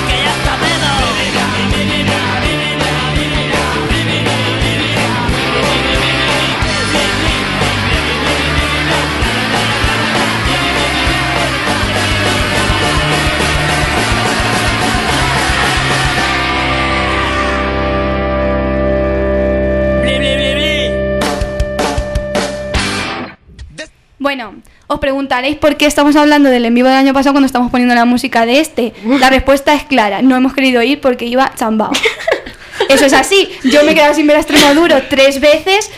[SPEAKER 7] Bueno, os preguntaréis por qué estamos hablando del en vivo del año pasado cuando estamos poniendo la música de este. La respuesta es clara, no hemos querido ir porque iba chambao. [laughs] Eso es así. Yo me he quedado sin ver a Extremoduro tres veces.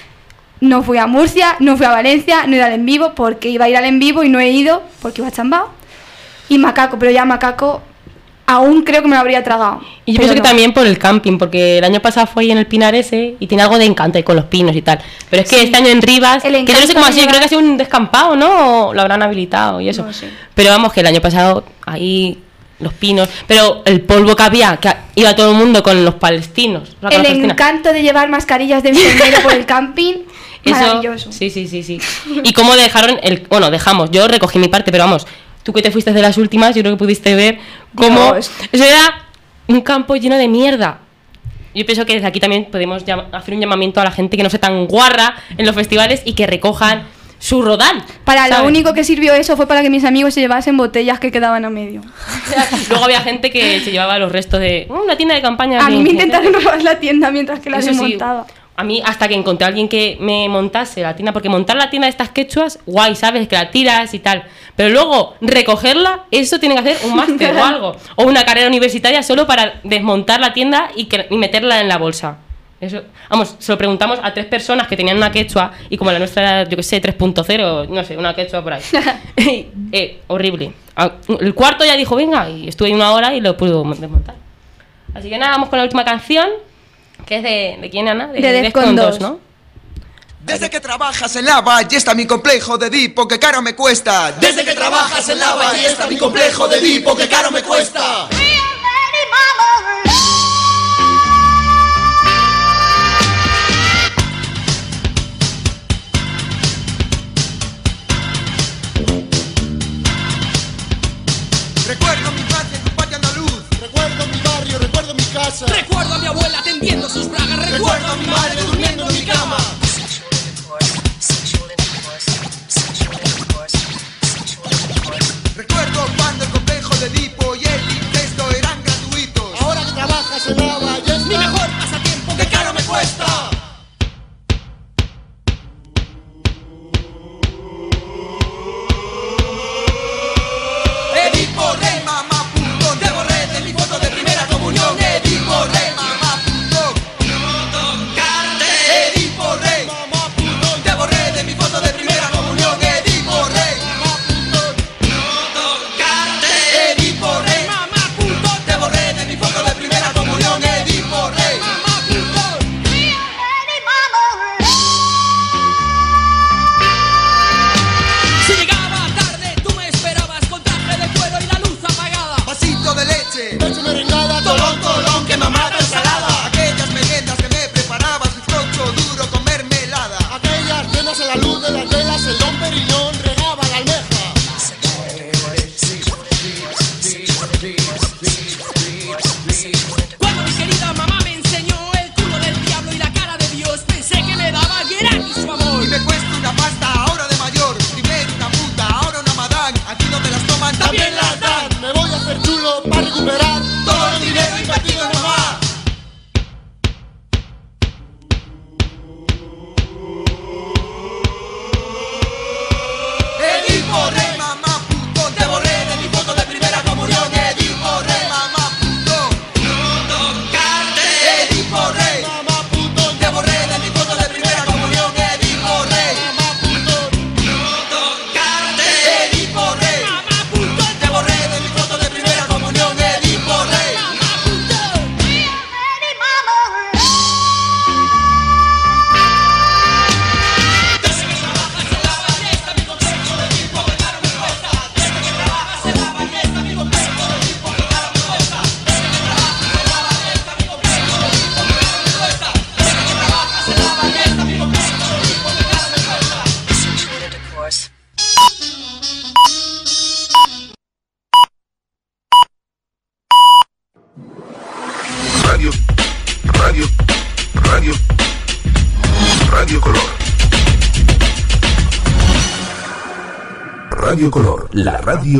[SPEAKER 7] No fui a Murcia, no fui a Valencia, no he ido al en vivo porque iba a ir al en vivo y no he ido porque iba chambao. Y Macaco, pero ya Macaco aún creo que me lo habría tragado.
[SPEAKER 6] Y yo pienso que también por el camping, porque el año pasado fue ahí en el Pinar ese y tiene algo de encanto ahí con los pinos y tal. Pero es que
[SPEAKER 7] Sí.
[SPEAKER 6] este año en Rivas,
[SPEAKER 7] El
[SPEAKER 6] que yo no sé cómo ha sido, creo que ha sido un descampado, ¿no? O lo habrán habilitado y eso.
[SPEAKER 7] No.
[SPEAKER 6] Pero vamos, que el año pasado ahí los pinos, pero el polvo que había, que iba todo el mundo con los palestinos. o sea, con
[SPEAKER 7] El encanto de llevar mascarillas de enfermero por el camping, [laughs]
[SPEAKER 6] Eso,
[SPEAKER 7] maravilloso.
[SPEAKER 6] sí, sí, sí, sí. Y cómo dejaron el, bueno, dejamos, yo recogí mi parte, pero vamos, tú que te fuiste de las últimas, yo creo que pudiste ver cómo
[SPEAKER 7] Dios.
[SPEAKER 6] eso era un campo lleno de mierda. Yo pienso que desde aquí también podemos hacer un llamamiento a la gente que no sea tan guarra en los festivales y que recojan su rodal.
[SPEAKER 7] Para lo
[SPEAKER 6] ¿sabes?
[SPEAKER 7] único que sirvió eso fue para que mis amigos se llevasen botellas que quedaban a medio. [laughs]
[SPEAKER 6] Luego había gente que se llevaba los restos de "Uh, una tienda de campaña.
[SPEAKER 7] A mí me
[SPEAKER 6] incienso". [laughs]
[SPEAKER 7] intentaron robar la tienda mientras que la
[SPEAKER 6] Eso sí,
[SPEAKER 7] desmontaba.
[SPEAKER 6] A mí, hasta que encontré a alguien que me montase la tienda, porque montar la tienda de estas quechuas, guay, ¿sabes? Que la tiras y tal. Pero luego, recogerla, eso tiene que hacer un máster o [laughs] algo. O una carrera universitaria solo para desmontar la tienda y, que, y meterla en la bolsa. Eso, vamos, se lo preguntamos a tres personas que tenían una quechua y como la nuestra era, yo que sé, 3.0, no sé, una quechua por ahí. [laughs] Eh, horrible. Ah, El cuarto ya dijo, venga, y estuve una hora y lo pude desmontar. Así que nada, vamos con la última canción, que es de, ¿de quién, Ana?
[SPEAKER 7] De Defcon
[SPEAKER 6] Defcon
[SPEAKER 7] 2.
[SPEAKER 6] ¿no?
[SPEAKER 12] Desde que trabajas en la valle está mi complejo de Edipo, que caro me cuesta.
[SPEAKER 13] Desde que trabajas en la valle está mi complejo de Edipo, que caro me cuesta.
[SPEAKER 12] Recuerdo mi patria, tu patria andaluz.
[SPEAKER 13] Recuerdo mi barrio, recuerdo mi casa.
[SPEAKER 11] Recuerdo a mi abuela tendiendo sus bragas.
[SPEAKER 13] Recuerdo a mi madre durmiendo en mi cama.
[SPEAKER 12] Recuerdo cuando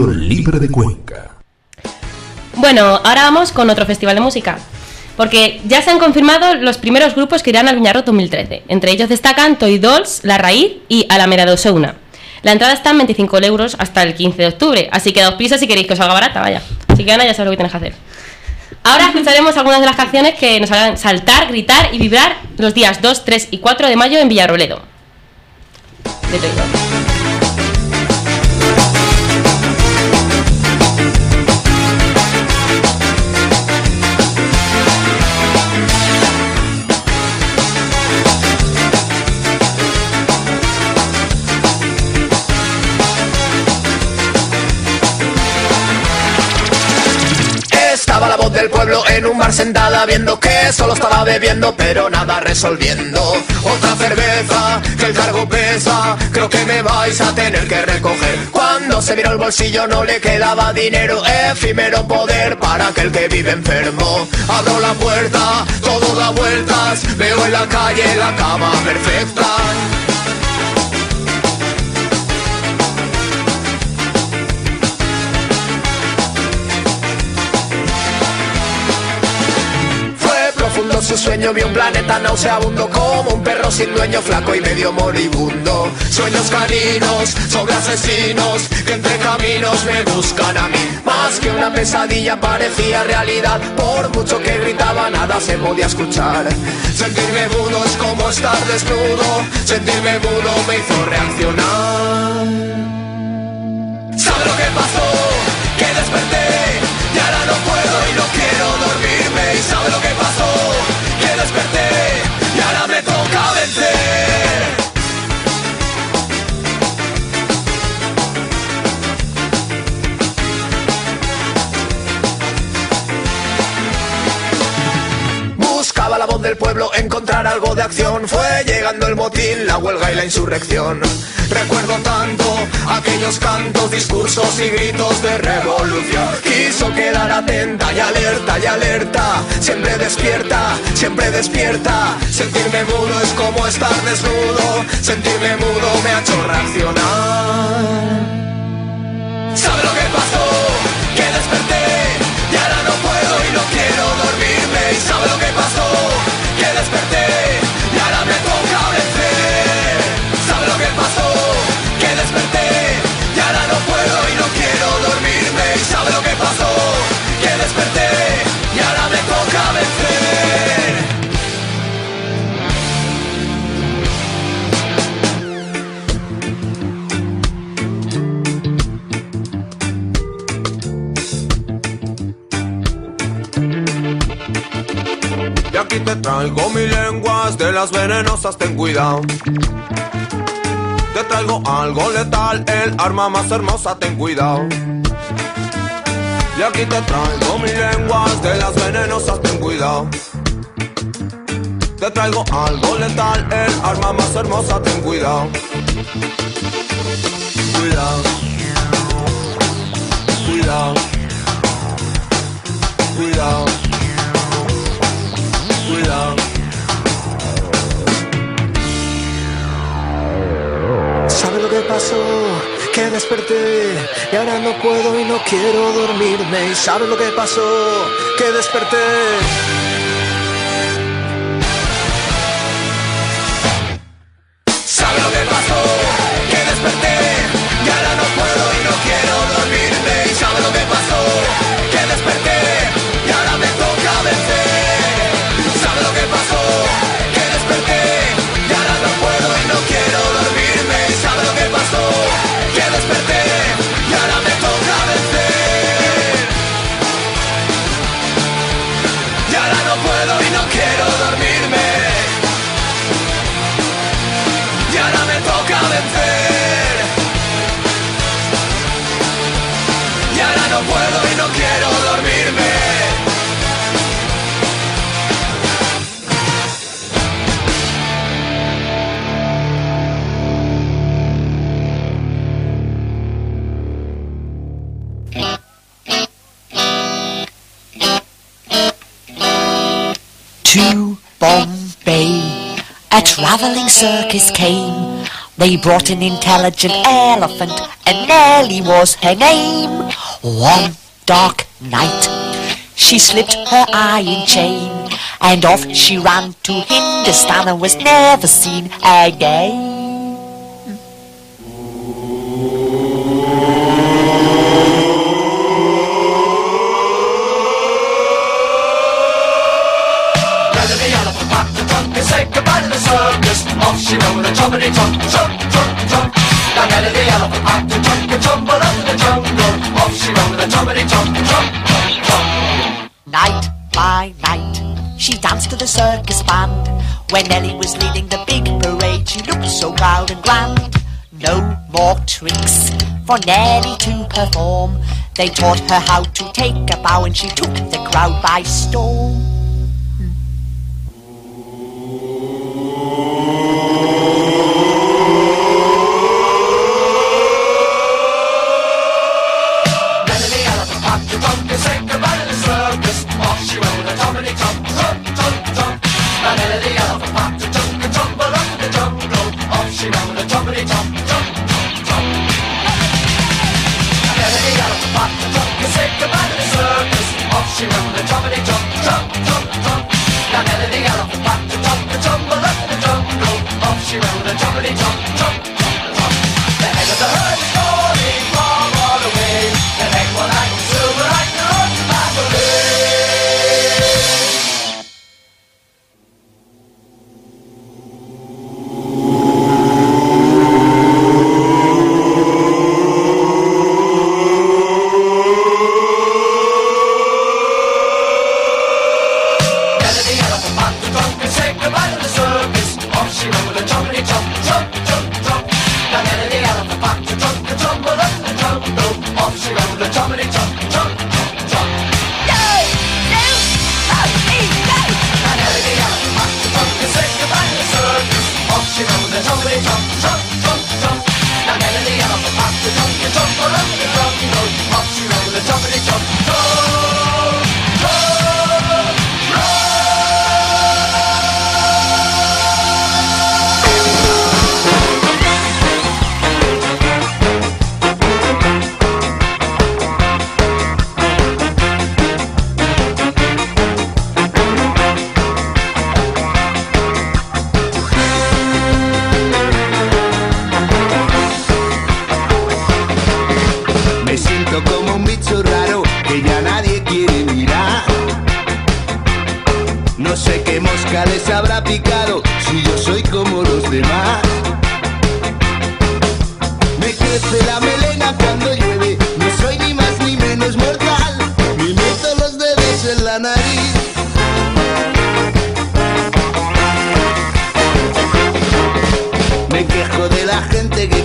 [SPEAKER 1] libre de Cuenca.
[SPEAKER 6] Bueno, ahora vamos con otro festival de música. Porque ya se han confirmado los primeros grupos que irán al Viñarro 2013. Entre ellos destacan Toy Dolls, La Raíz y Alameda de Osauna. La entrada está en 25 euros hasta el 15 de octubre, así que daos prisa si queréis que os salga barata, vaya. Así que Ana, ya sabes lo que tenéis que hacer. Ahora escucharemos algunas de las canciones que nos hagan saltar, gritar y vibrar los días 2, 3 y 4 de mayo en Villarroledo. De Toy Dolls.
[SPEAKER 13] Del pueblo en un bar sentada viendo que solo estaba bebiendo pero nada resolviendo. Otra cerveza, que el cargo pesa, creo que me vais a tener que recoger. Cuando se miró el bolsillo no le quedaba dinero, efímero poder para aquel que vive enfermo. Abro la puerta, todo da vueltas, veo en la calle la cama perfecta. Su sueño, vi un planeta nauseabundo como un perro sin dueño, flaco y medio moribundo. Sueños caninos sobre asesinos que entre caminos me buscan a mí. Más que una pesadilla parecía realidad, por mucho que gritaba nada se podía escuchar. Sentirme mudo es como estar desnudo, sentirme mudo me hizo reaccionar. ¿Sabe lo que pasó? Que desperté Del pueblo, encontrar algo de acción. Fue llegando el motín, la huelga y la insurrección. Recuerdo tanto aquellos cantos, discursos y gritos de revolución. Quiso quedar atenta y alerta y alerta. Siempre despierta, siempre despierta. Sentirme mudo es como estar desnudo. Sentirme mudo me ha hecho reaccionar. ¿Sabe lo que pasó? Que desperté y ahora no puedo y no quiero dormirme. ¿Y sabe
[SPEAKER 10] aquí te traigo mi lenguas de las venenosas, ten cuidado. Te traigo algo letal, el arma más hermosa, ten cuidado. Y aquí te traigo mi lenguas de las venenosas, ten cuidado. Te traigo algo letal, el arma más hermosa, ten. Cuidado. Cuidado. Cuidado. Cuidado.
[SPEAKER 13] ¿Sabe lo que pasó? Que desperté y ahora no puedo y no quiero dormirme. ¿Y sabe lo que pasó? Que desperté.
[SPEAKER 14] traveling circus came. They brought an intelligent elephant, and Nellie was her name. One dark night, she slipped her iron chain, and off she ran to Hindustan and was never seen again.
[SPEAKER 10] she know the choppity chop, chomp chomp chomp. Down out of the elephant pack, the chop, the chop, up in the jungle. Off she run with a choppity chomp chomp chop.
[SPEAKER 14] Night by night, she danced to the circus band. When Nellie was leading the big parade, she looked so proud and grand. No more tricks for Nellie to perform. They taught her how to take a bow, and she took the crowd by storm.
[SPEAKER 10] she chomp! the
[SPEAKER 15] choppity chop.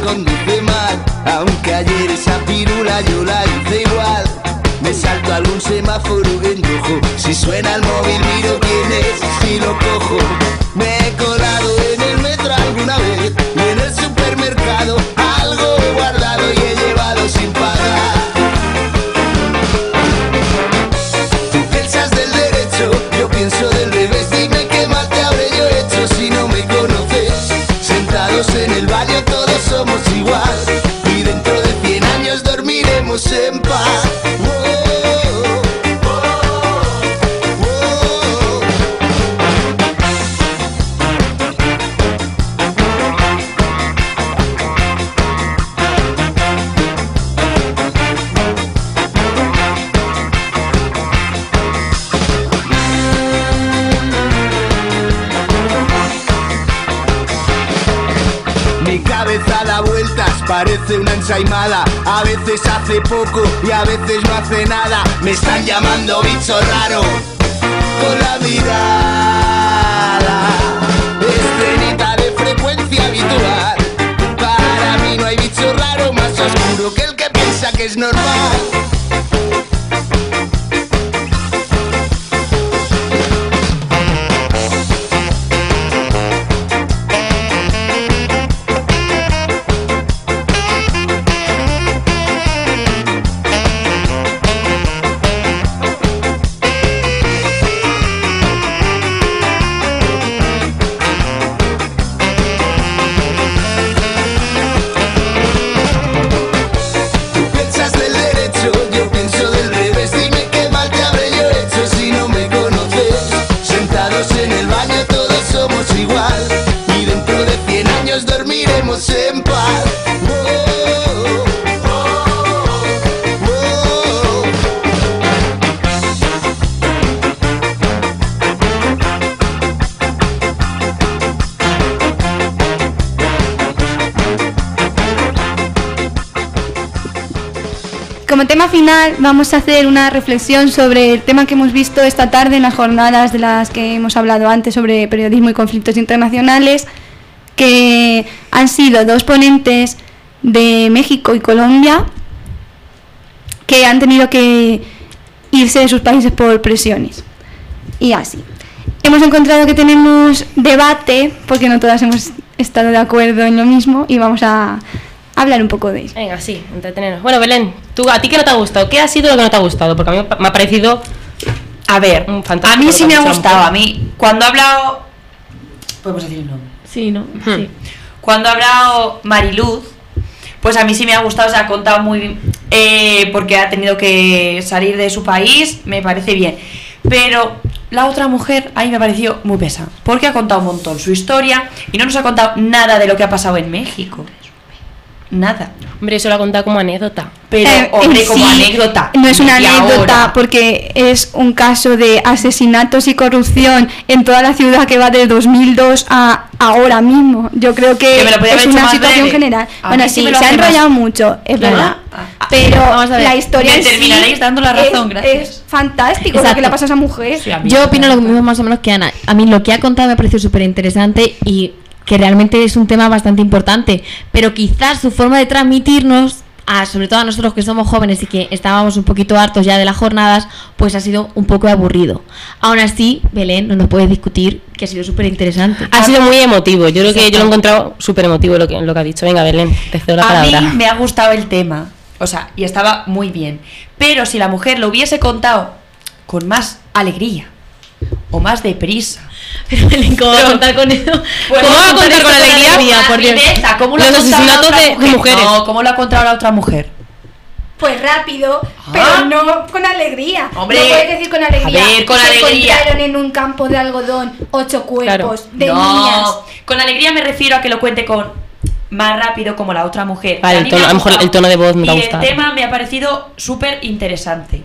[SPEAKER 15] conduce mal Aunque ayer esa pirula yo la hice igual. Me salto algún semáforo en rojo. Si suena el móvil miro quién es, si lo cojo. Me están
[SPEAKER 7] final vamos a hacer una reflexión sobre el tema que hemos visto esta tarde en las jornadas de las que hemos hablado antes sobre periodismo y conflictos internacionales, que han sido dos ponentes de México y Colombia que han tenido que irse de sus países por presiones. Y así. Hemos encontrado que tenemos debate, porque no todas hemos estado de acuerdo en lo mismo, y vamos a hablar un poco de eso.
[SPEAKER 6] Venga, sí, entretenernos. Bueno, Belén, ¿tú, ¿a ti qué no te ha gustado? ¿Qué ha sido lo que no te ha gustado? Porque a mí me ha parecido...
[SPEAKER 5] A ver,
[SPEAKER 6] un fantástico.
[SPEAKER 5] a mí sí me ha gustado. A mí, cuando ha hablado. Podemos decir el nombre.
[SPEAKER 3] Sí, ¿no?
[SPEAKER 6] Hmm.
[SPEAKER 3] Sí.
[SPEAKER 5] Cuando ha hablado Mariluz, pues a mí sí me ha gustado, se ha contado muy bien, eh, porque ha tenido que salir de su país, me parece bien. Pero la otra mujer a mí me pareció muy pesa, porque ha contado un montón su historia y no nos ha contado nada de lo que ha pasado en México. Nada.
[SPEAKER 6] Hombre, eso lo ha contado como anécdota.
[SPEAKER 5] Pero,
[SPEAKER 7] Eh,
[SPEAKER 5] hombre, como
[SPEAKER 7] sí,
[SPEAKER 5] anécdota.
[SPEAKER 7] No es una anécdota porque es un caso de asesinatos y corrupción en toda la ciudad que va del 2002 a ahora mismo. Yo creo que,
[SPEAKER 5] Que me lo podía
[SPEAKER 7] es una situación
[SPEAKER 5] breve.
[SPEAKER 7] general.
[SPEAKER 5] A
[SPEAKER 7] bueno,
[SPEAKER 5] sí lo
[SPEAKER 7] se ha
[SPEAKER 5] más-
[SPEAKER 7] enrollado mucho, es
[SPEAKER 5] Claro.
[SPEAKER 7] verdad.
[SPEAKER 5] Ah,
[SPEAKER 7] Pero
[SPEAKER 3] Vamos a ver.
[SPEAKER 7] la historia
[SPEAKER 5] Me
[SPEAKER 7] en sí
[SPEAKER 5] terminaréis dando la razón,
[SPEAKER 7] es,
[SPEAKER 5] gracias.
[SPEAKER 7] es fantástico lo
[SPEAKER 3] Exacto.
[SPEAKER 7] que le pasa a esa mujer.
[SPEAKER 5] Sí, a mí
[SPEAKER 3] Yo opino lo mismo más o menos que Ana. A mí lo que ha contado me pareció súper interesante y que realmente es un tema bastante importante. Pero quizás su forma de transmitirnos, a, sobre todo a nosotros que somos jóvenes y que estábamos un poquito hartos ya de las jornadas, pues ha sido un poco aburrido. Aún así, Belén, no nos puedes discutir que ha sido súper interesante.
[SPEAKER 6] Ha sido muy emotivo. Yo creo que yo lo he encontrado súper emotivo lo que, lo que ha dicho. Venga, Belén, te cedo la
[SPEAKER 5] A mí
[SPEAKER 6] palabra.
[SPEAKER 5] me ha gustado el tema, o sea, y estaba muy bien. Pero si la mujer lo hubiese contado con más alegría o más deprisa.
[SPEAKER 3] Pero [laughs] ¿cómo va a contar con eso?
[SPEAKER 5] Pues
[SPEAKER 6] ¿Cómo va a contar con alegría?
[SPEAKER 5] Una
[SPEAKER 6] Por Dios.
[SPEAKER 5] ¿Cómo lo ha
[SPEAKER 6] Los
[SPEAKER 5] contado la
[SPEAKER 6] asesinatos
[SPEAKER 5] otra
[SPEAKER 6] de-
[SPEAKER 5] mujer?
[SPEAKER 6] mujeres.
[SPEAKER 5] No, ¿cómo lo ha contado la otra mujer?
[SPEAKER 7] Pues rápido,
[SPEAKER 5] Ah.
[SPEAKER 7] pero no con alegría.
[SPEAKER 5] Hombre,
[SPEAKER 7] no puedes decir con alegría.
[SPEAKER 5] a ver, con
[SPEAKER 7] se
[SPEAKER 5] alegría.
[SPEAKER 7] encontraron en un campo de algodón ocho cuerpos de
[SPEAKER 5] no,
[SPEAKER 7] niñas.
[SPEAKER 5] con alegría me refiero a que lo cuente con más rápido como la otra mujer.
[SPEAKER 6] Vale, el tono- a lo mejor el tono de voz me
[SPEAKER 5] y
[SPEAKER 6] ha
[SPEAKER 5] el
[SPEAKER 6] gustado.
[SPEAKER 5] tema me ha parecido súper interesante.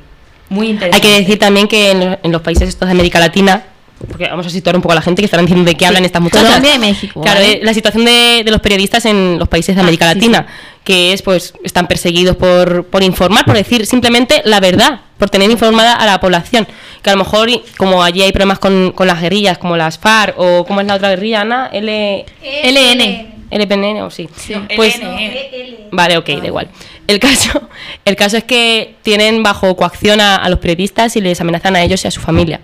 [SPEAKER 5] Muy
[SPEAKER 6] Hay que decir también que en, en los países estos de América Latina, porque vamos a situar un poco a la gente que estarán diciendo de qué hablan estas muchachas.
[SPEAKER 3] Colombia y México,
[SPEAKER 6] Claro,
[SPEAKER 3] ¿vale?
[SPEAKER 6] eh, la situación de, de los periodistas en los países de
[SPEAKER 3] Ah,
[SPEAKER 6] América
[SPEAKER 3] sí,
[SPEAKER 6] Latina, que es pues están perseguidos por, por informar, por decir simplemente la verdad, por tener informada a la población. Que a lo mejor, y- como allí hay problemas con, con las guerrillas, como las FARC, o como es la otra guerrilla, Ana, L...
[SPEAKER 3] LN.
[SPEAKER 6] LPN o sí.
[SPEAKER 5] No,
[SPEAKER 6] Pues,
[SPEAKER 5] LN.
[SPEAKER 6] Vale, ok, da igual. El caso, [laughs] el caso es que tienen bajo coacción a, a los periodistas y les amenazan a ellos y a su familia.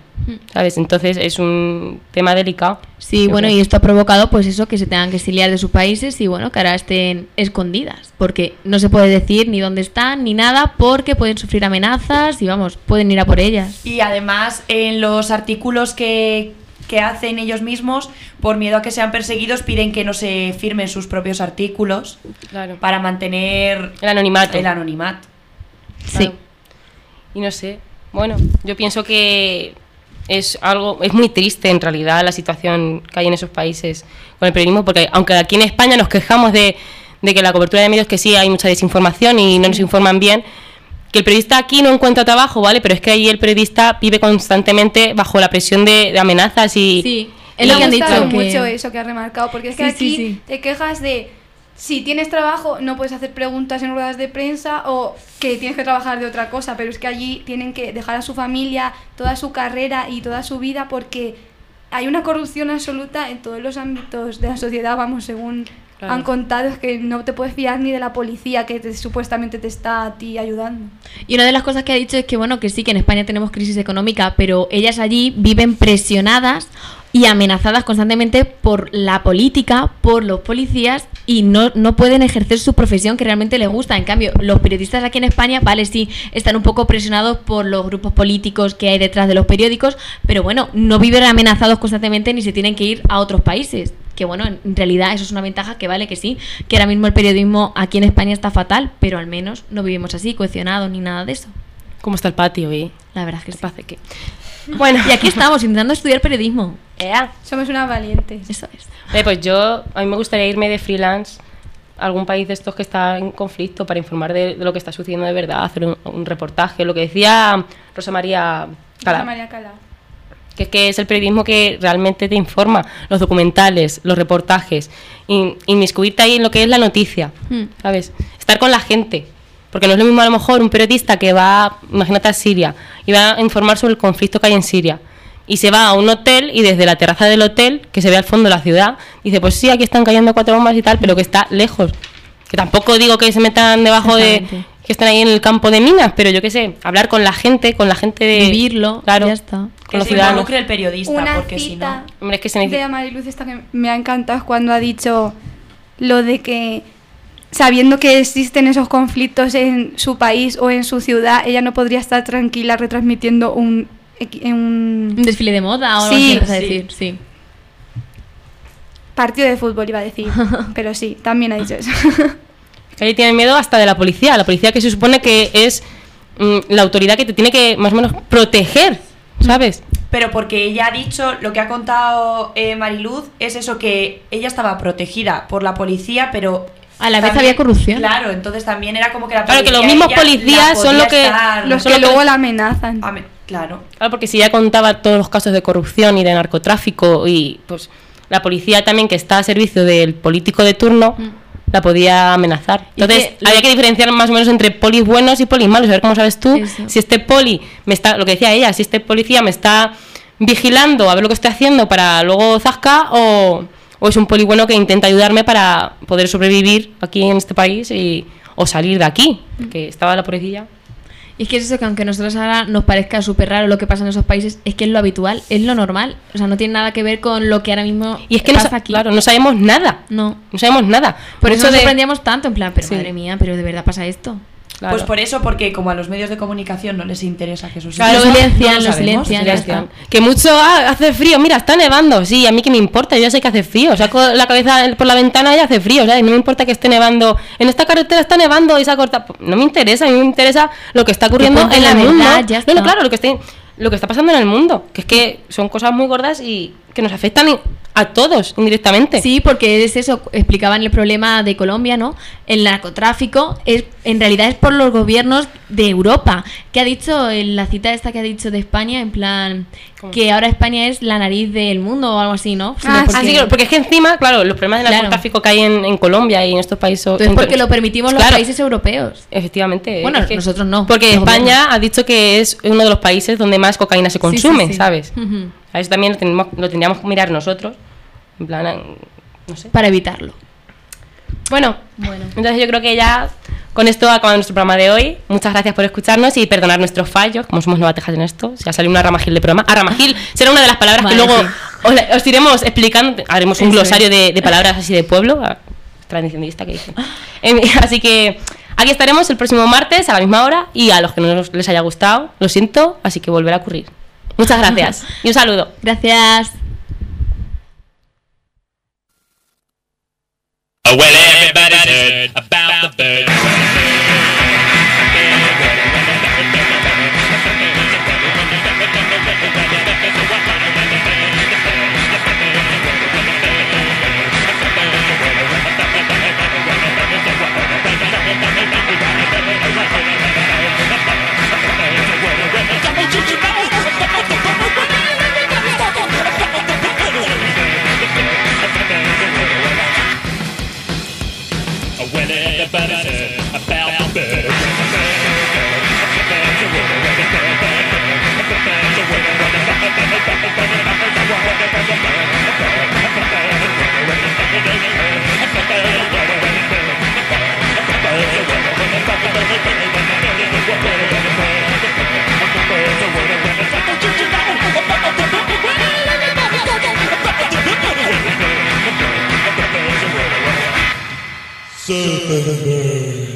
[SPEAKER 6] ¿Sabes? Entonces es un tema delicado.
[SPEAKER 3] Sí, bueno,
[SPEAKER 6] creo.
[SPEAKER 3] y esto ha provocado pues eso, que se tengan que exiliar de sus países y bueno, que ahora estén escondidas, porque no se puede decir ni dónde están ni nada, porque pueden sufrir amenazas y vamos, pueden ir a por ellas.
[SPEAKER 5] Y además en los artículos que, que hacen ellos mismos, por miedo a que sean perseguidos, piden que no se firmen sus propios artículos
[SPEAKER 6] Claro.
[SPEAKER 5] para mantener
[SPEAKER 6] El anonimato.
[SPEAKER 5] el anonimato.
[SPEAKER 3] Sí.
[SPEAKER 6] Claro. Y no sé. Bueno, yo pienso que es algo es muy triste en realidad la situación que hay en esos países con el periodismo porque aunque aquí en España nos quejamos de, de que la cobertura de medios que sí hay mucha desinformación y no nos informan bien que el periodista aquí no encuentra trabajo vale pero es que ahí el periodista vive constantemente bajo la presión de, de amenazas y
[SPEAKER 3] Sí, es lo que han dicho. que-
[SPEAKER 7] mucho eso que has remarcado, porque es que
[SPEAKER 3] Sí,
[SPEAKER 7] aquí
[SPEAKER 3] sí, sí.
[SPEAKER 7] te quejas de si tienes trabajo no puedes hacer preguntas en ruedas de prensa o que tienes que trabajar de otra cosa, pero es que allí tienen que dejar a su familia, toda su carrera y toda su vida porque hay una corrupción absoluta en todos los ámbitos de la sociedad, vamos, según
[SPEAKER 6] Claro.
[SPEAKER 7] han contado, es que no te puedes fiar ni de la policía que te- supuestamente te está a ti ayudando.
[SPEAKER 3] Y una de las cosas que ha dicho es que, bueno, que sí, que en España tenemos crisis económica, pero ellas allí viven presionadas y amenazadas constantemente por la política, por los policías y no, no pueden ejercer su profesión que realmente les gusta. En cambio, los periodistas aquí en España, vale, sí, están un poco presionados por los grupos políticos que hay detrás de los periódicos, pero bueno, no viven amenazados constantemente ni se tienen que ir a otros países. Que bueno, en realidad eso es una ventaja que vale que sí, que ahora mismo el periodismo aquí en España está fatal, pero al menos no vivimos así, cohesionados ni nada de eso.
[SPEAKER 6] cómo está el patio eh?
[SPEAKER 3] La verdad es que sí.
[SPEAKER 6] Parece que [laughs] bueno
[SPEAKER 3] Y aquí estamos intentando estudiar periodismo.
[SPEAKER 6] Ea.
[SPEAKER 7] Somos unas valientes.
[SPEAKER 3] Eso es.
[SPEAKER 6] Eh, pues yo, a mí me gustaría irme de freelance a algún país de estos que está en conflicto para informar de, de lo que está sucediendo de verdad, hacer un, un reportaje, lo que decía Rosa María Cala,
[SPEAKER 7] Rosa María Cala.
[SPEAKER 6] que es que es el periodismo que realmente te informa, los documentales, los reportajes, in- inmiscuirte ahí en lo que es la noticia,
[SPEAKER 3] Hmm.
[SPEAKER 6] ¿sabes? Estar con la gente, Porque no es lo mismo a lo mejor un periodista que va, imagínate a Siria, y va a informar sobre el conflicto que hay en Siria. Y se va a un hotel y desde la terraza del hotel, que se ve al fondo de la ciudad, dice, pues sí, aquí están cayendo cuatro bombas y tal, pero que está lejos. Que tampoco digo que se metan debajo de... Que estén ahí en el campo de minas, pero yo qué sé, hablar con la gente, con la gente de...
[SPEAKER 3] Vivirlo,
[SPEAKER 6] claro,
[SPEAKER 3] ya está.
[SPEAKER 6] Con
[SPEAKER 5] Que
[SPEAKER 6] los
[SPEAKER 5] se
[SPEAKER 6] ciudadanos.
[SPEAKER 5] involucre el periodista,
[SPEAKER 7] Una
[SPEAKER 5] porque si
[SPEAKER 7] cita
[SPEAKER 5] no...
[SPEAKER 6] Hombre, es que se
[SPEAKER 7] de
[SPEAKER 6] necesita...
[SPEAKER 7] Amariluz esta que me ha encantado cuando ha dicho lo de que sabiendo que existen esos conflictos en su país o en su ciudad, ella no podría estar tranquila retransmitiendo un, un
[SPEAKER 3] Un desfile de moda o algo
[SPEAKER 7] Sí,
[SPEAKER 3] así, vas a
[SPEAKER 7] sí.
[SPEAKER 3] decir, sí.
[SPEAKER 7] partido de fútbol, iba a decir. [laughs] Pero sí, también ha dicho eso. [laughs]
[SPEAKER 6] Que ahí tienen miedo hasta de la policía, la policía que se supone que es mm, la autoridad que te tiene que más o menos proteger, ¿sabes?
[SPEAKER 5] Pero porque ella ha dicho, lo que ha contado eh, Mariluz, es eso que ella estaba protegida por la policía, pero...
[SPEAKER 3] A la vez había corrupción.
[SPEAKER 5] Claro, entonces también era como que la
[SPEAKER 6] Claro, que
[SPEAKER 5] policía...
[SPEAKER 6] los mismos policías son que-
[SPEAKER 5] estar-
[SPEAKER 7] Los que
[SPEAKER 6] que-
[SPEAKER 7] luego la amenazan.
[SPEAKER 5] Ame- Claro.
[SPEAKER 6] Claro, porque si ya contaba todos los casos de corrupción y de narcotráfico y pues la policía también que está a servicio del político de turno la podía amenazar. Entonces
[SPEAKER 3] que lo-
[SPEAKER 6] había que diferenciar más o menos entre polis buenos y polis malos. A ver cómo sabes tú
[SPEAKER 3] Eso.
[SPEAKER 6] si este poli me está, lo que decía ella, si este policía me está vigilando a ver lo que estoy haciendo para luego zasca o, o es un poli bueno que intenta ayudarme para poder sobrevivir aquí en este país y o salir de aquí, que estaba la policía.
[SPEAKER 3] Y es que es eso que aunque a nosotros ahora nos parezca súper raro lo que pasa en esos países, es que es lo habitual, es lo normal. O sea, no tiene nada que ver con lo que ahora mismo
[SPEAKER 6] Y es que
[SPEAKER 3] pasa
[SPEAKER 6] sa-
[SPEAKER 3] aquí.
[SPEAKER 6] claro, no sabemos nada.
[SPEAKER 3] No.
[SPEAKER 6] No sabemos nada.
[SPEAKER 3] Por eso nos
[SPEAKER 6] de-
[SPEAKER 3] sorprendíamos tanto, en plan, pero
[SPEAKER 6] Sí.
[SPEAKER 3] madre mía, pero de verdad pasa esto.
[SPEAKER 6] Claro.
[SPEAKER 5] Pues por eso, porque como a los medios de comunicación no les interesa que sus
[SPEAKER 6] Claro,
[SPEAKER 3] lo silencian,
[SPEAKER 5] no
[SPEAKER 3] lo silencian.
[SPEAKER 6] Que mucho ah, hace frío, mira, está nevando. Sí, a mí que me importa, yo ya sé que hace frío. Saco la cabeza por la ventana y hace frío, ¿sabes? No me importa que esté nevando. En esta carretera está nevando y se ha cortado. No me interesa, a mí me interesa lo que está ocurriendo en
[SPEAKER 3] la
[SPEAKER 6] el mundo. No, no, claro, lo que esté lo que está pasando en el mundo, que es que son cosas muy gordas y que nos afectan a todos indirectamente.
[SPEAKER 3] Sí, porque es eso, explicaban el problema de Colombia, ¿no? El narcotráfico es en realidad es por los gobiernos de Europa. Que ha dicho en la cita esta que ha dicho de España, en plan que ahora España es la nariz del mundo o algo así, ¿no?
[SPEAKER 7] Ah,
[SPEAKER 3] porque-
[SPEAKER 6] Así que, porque es que encima, claro, los problemas de
[SPEAKER 3] Claro.
[SPEAKER 6] narcotráfico que hay en, en Colombia y en estos países.
[SPEAKER 3] Entonces,
[SPEAKER 6] en-
[SPEAKER 3] porque lo permitimos los
[SPEAKER 6] Claro,
[SPEAKER 3] países europeos.
[SPEAKER 6] Efectivamente.
[SPEAKER 3] Bueno,
[SPEAKER 6] es que-
[SPEAKER 3] nosotros no,
[SPEAKER 6] Porque España
[SPEAKER 3] gobiernos.
[SPEAKER 6] ha dicho que es uno de los países donde más cocaína se
[SPEAKER 3] Sí, sí,
[SPEAKER 6] consume,
[SPEAKER 3] sí.
[SPEAKER 6] ¿sabes? A eso también lo, tenemos- lo tendríamos que mirar nosotros. En plan, no sé.
[SPEAKER 3] Para evitarlo.
[SPEAKER 6] Bueno,
[SPEAKER 3] Bueno.
[SPEAKER 6] entonces yo creo que ya con esto acabamos nuestro programa de hoy. Muchas gracias por escucharnos y perdonar nuestros fallos, como somos novatejas en esto. Si ha salido una ramagil de programa. A ramagil [laughs] será una de las palabras
[SPEAKER 3] Vale,
[SPEAKER 6] que luego
[SPEAKER 3] sí.
[SPEAKER 6] os, os iremos explicando. Haremos un
[SPEAKER 3] Eso
[SPEAKER 6] glosario de, de palabras [laughs] así de pueblo. a- Tradicionalista que dicen. Así que aquí estaremos el próximo martes a la misma hora y a los que no nos- les haya gustado, lo siento, así que volverá a ocurrir. Muchas gracias [laughs] y un saludo.
[SPEAKER 3] Gracias.
[SPEAKER 11] Oh, well,
[SPEAKER 1] Superman.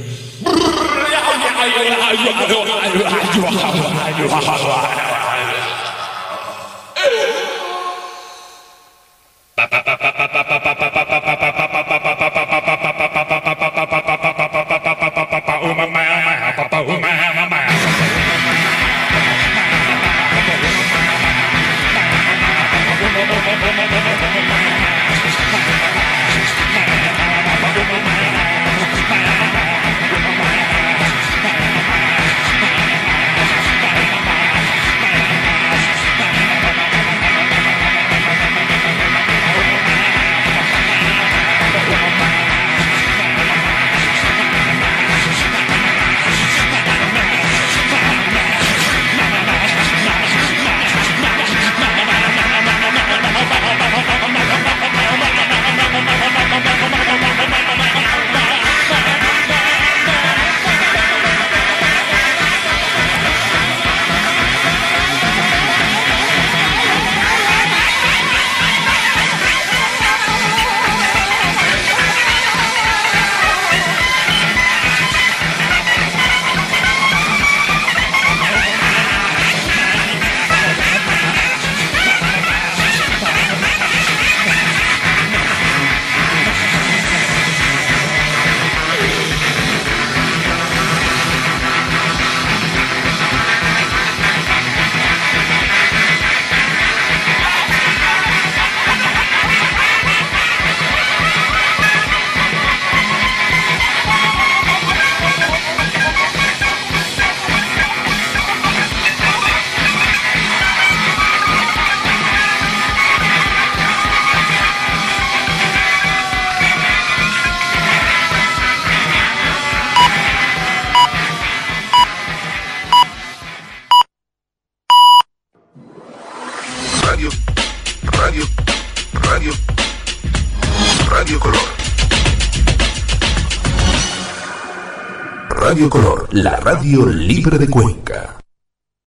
[SPEAKER 1] La radio libre de Cuenca.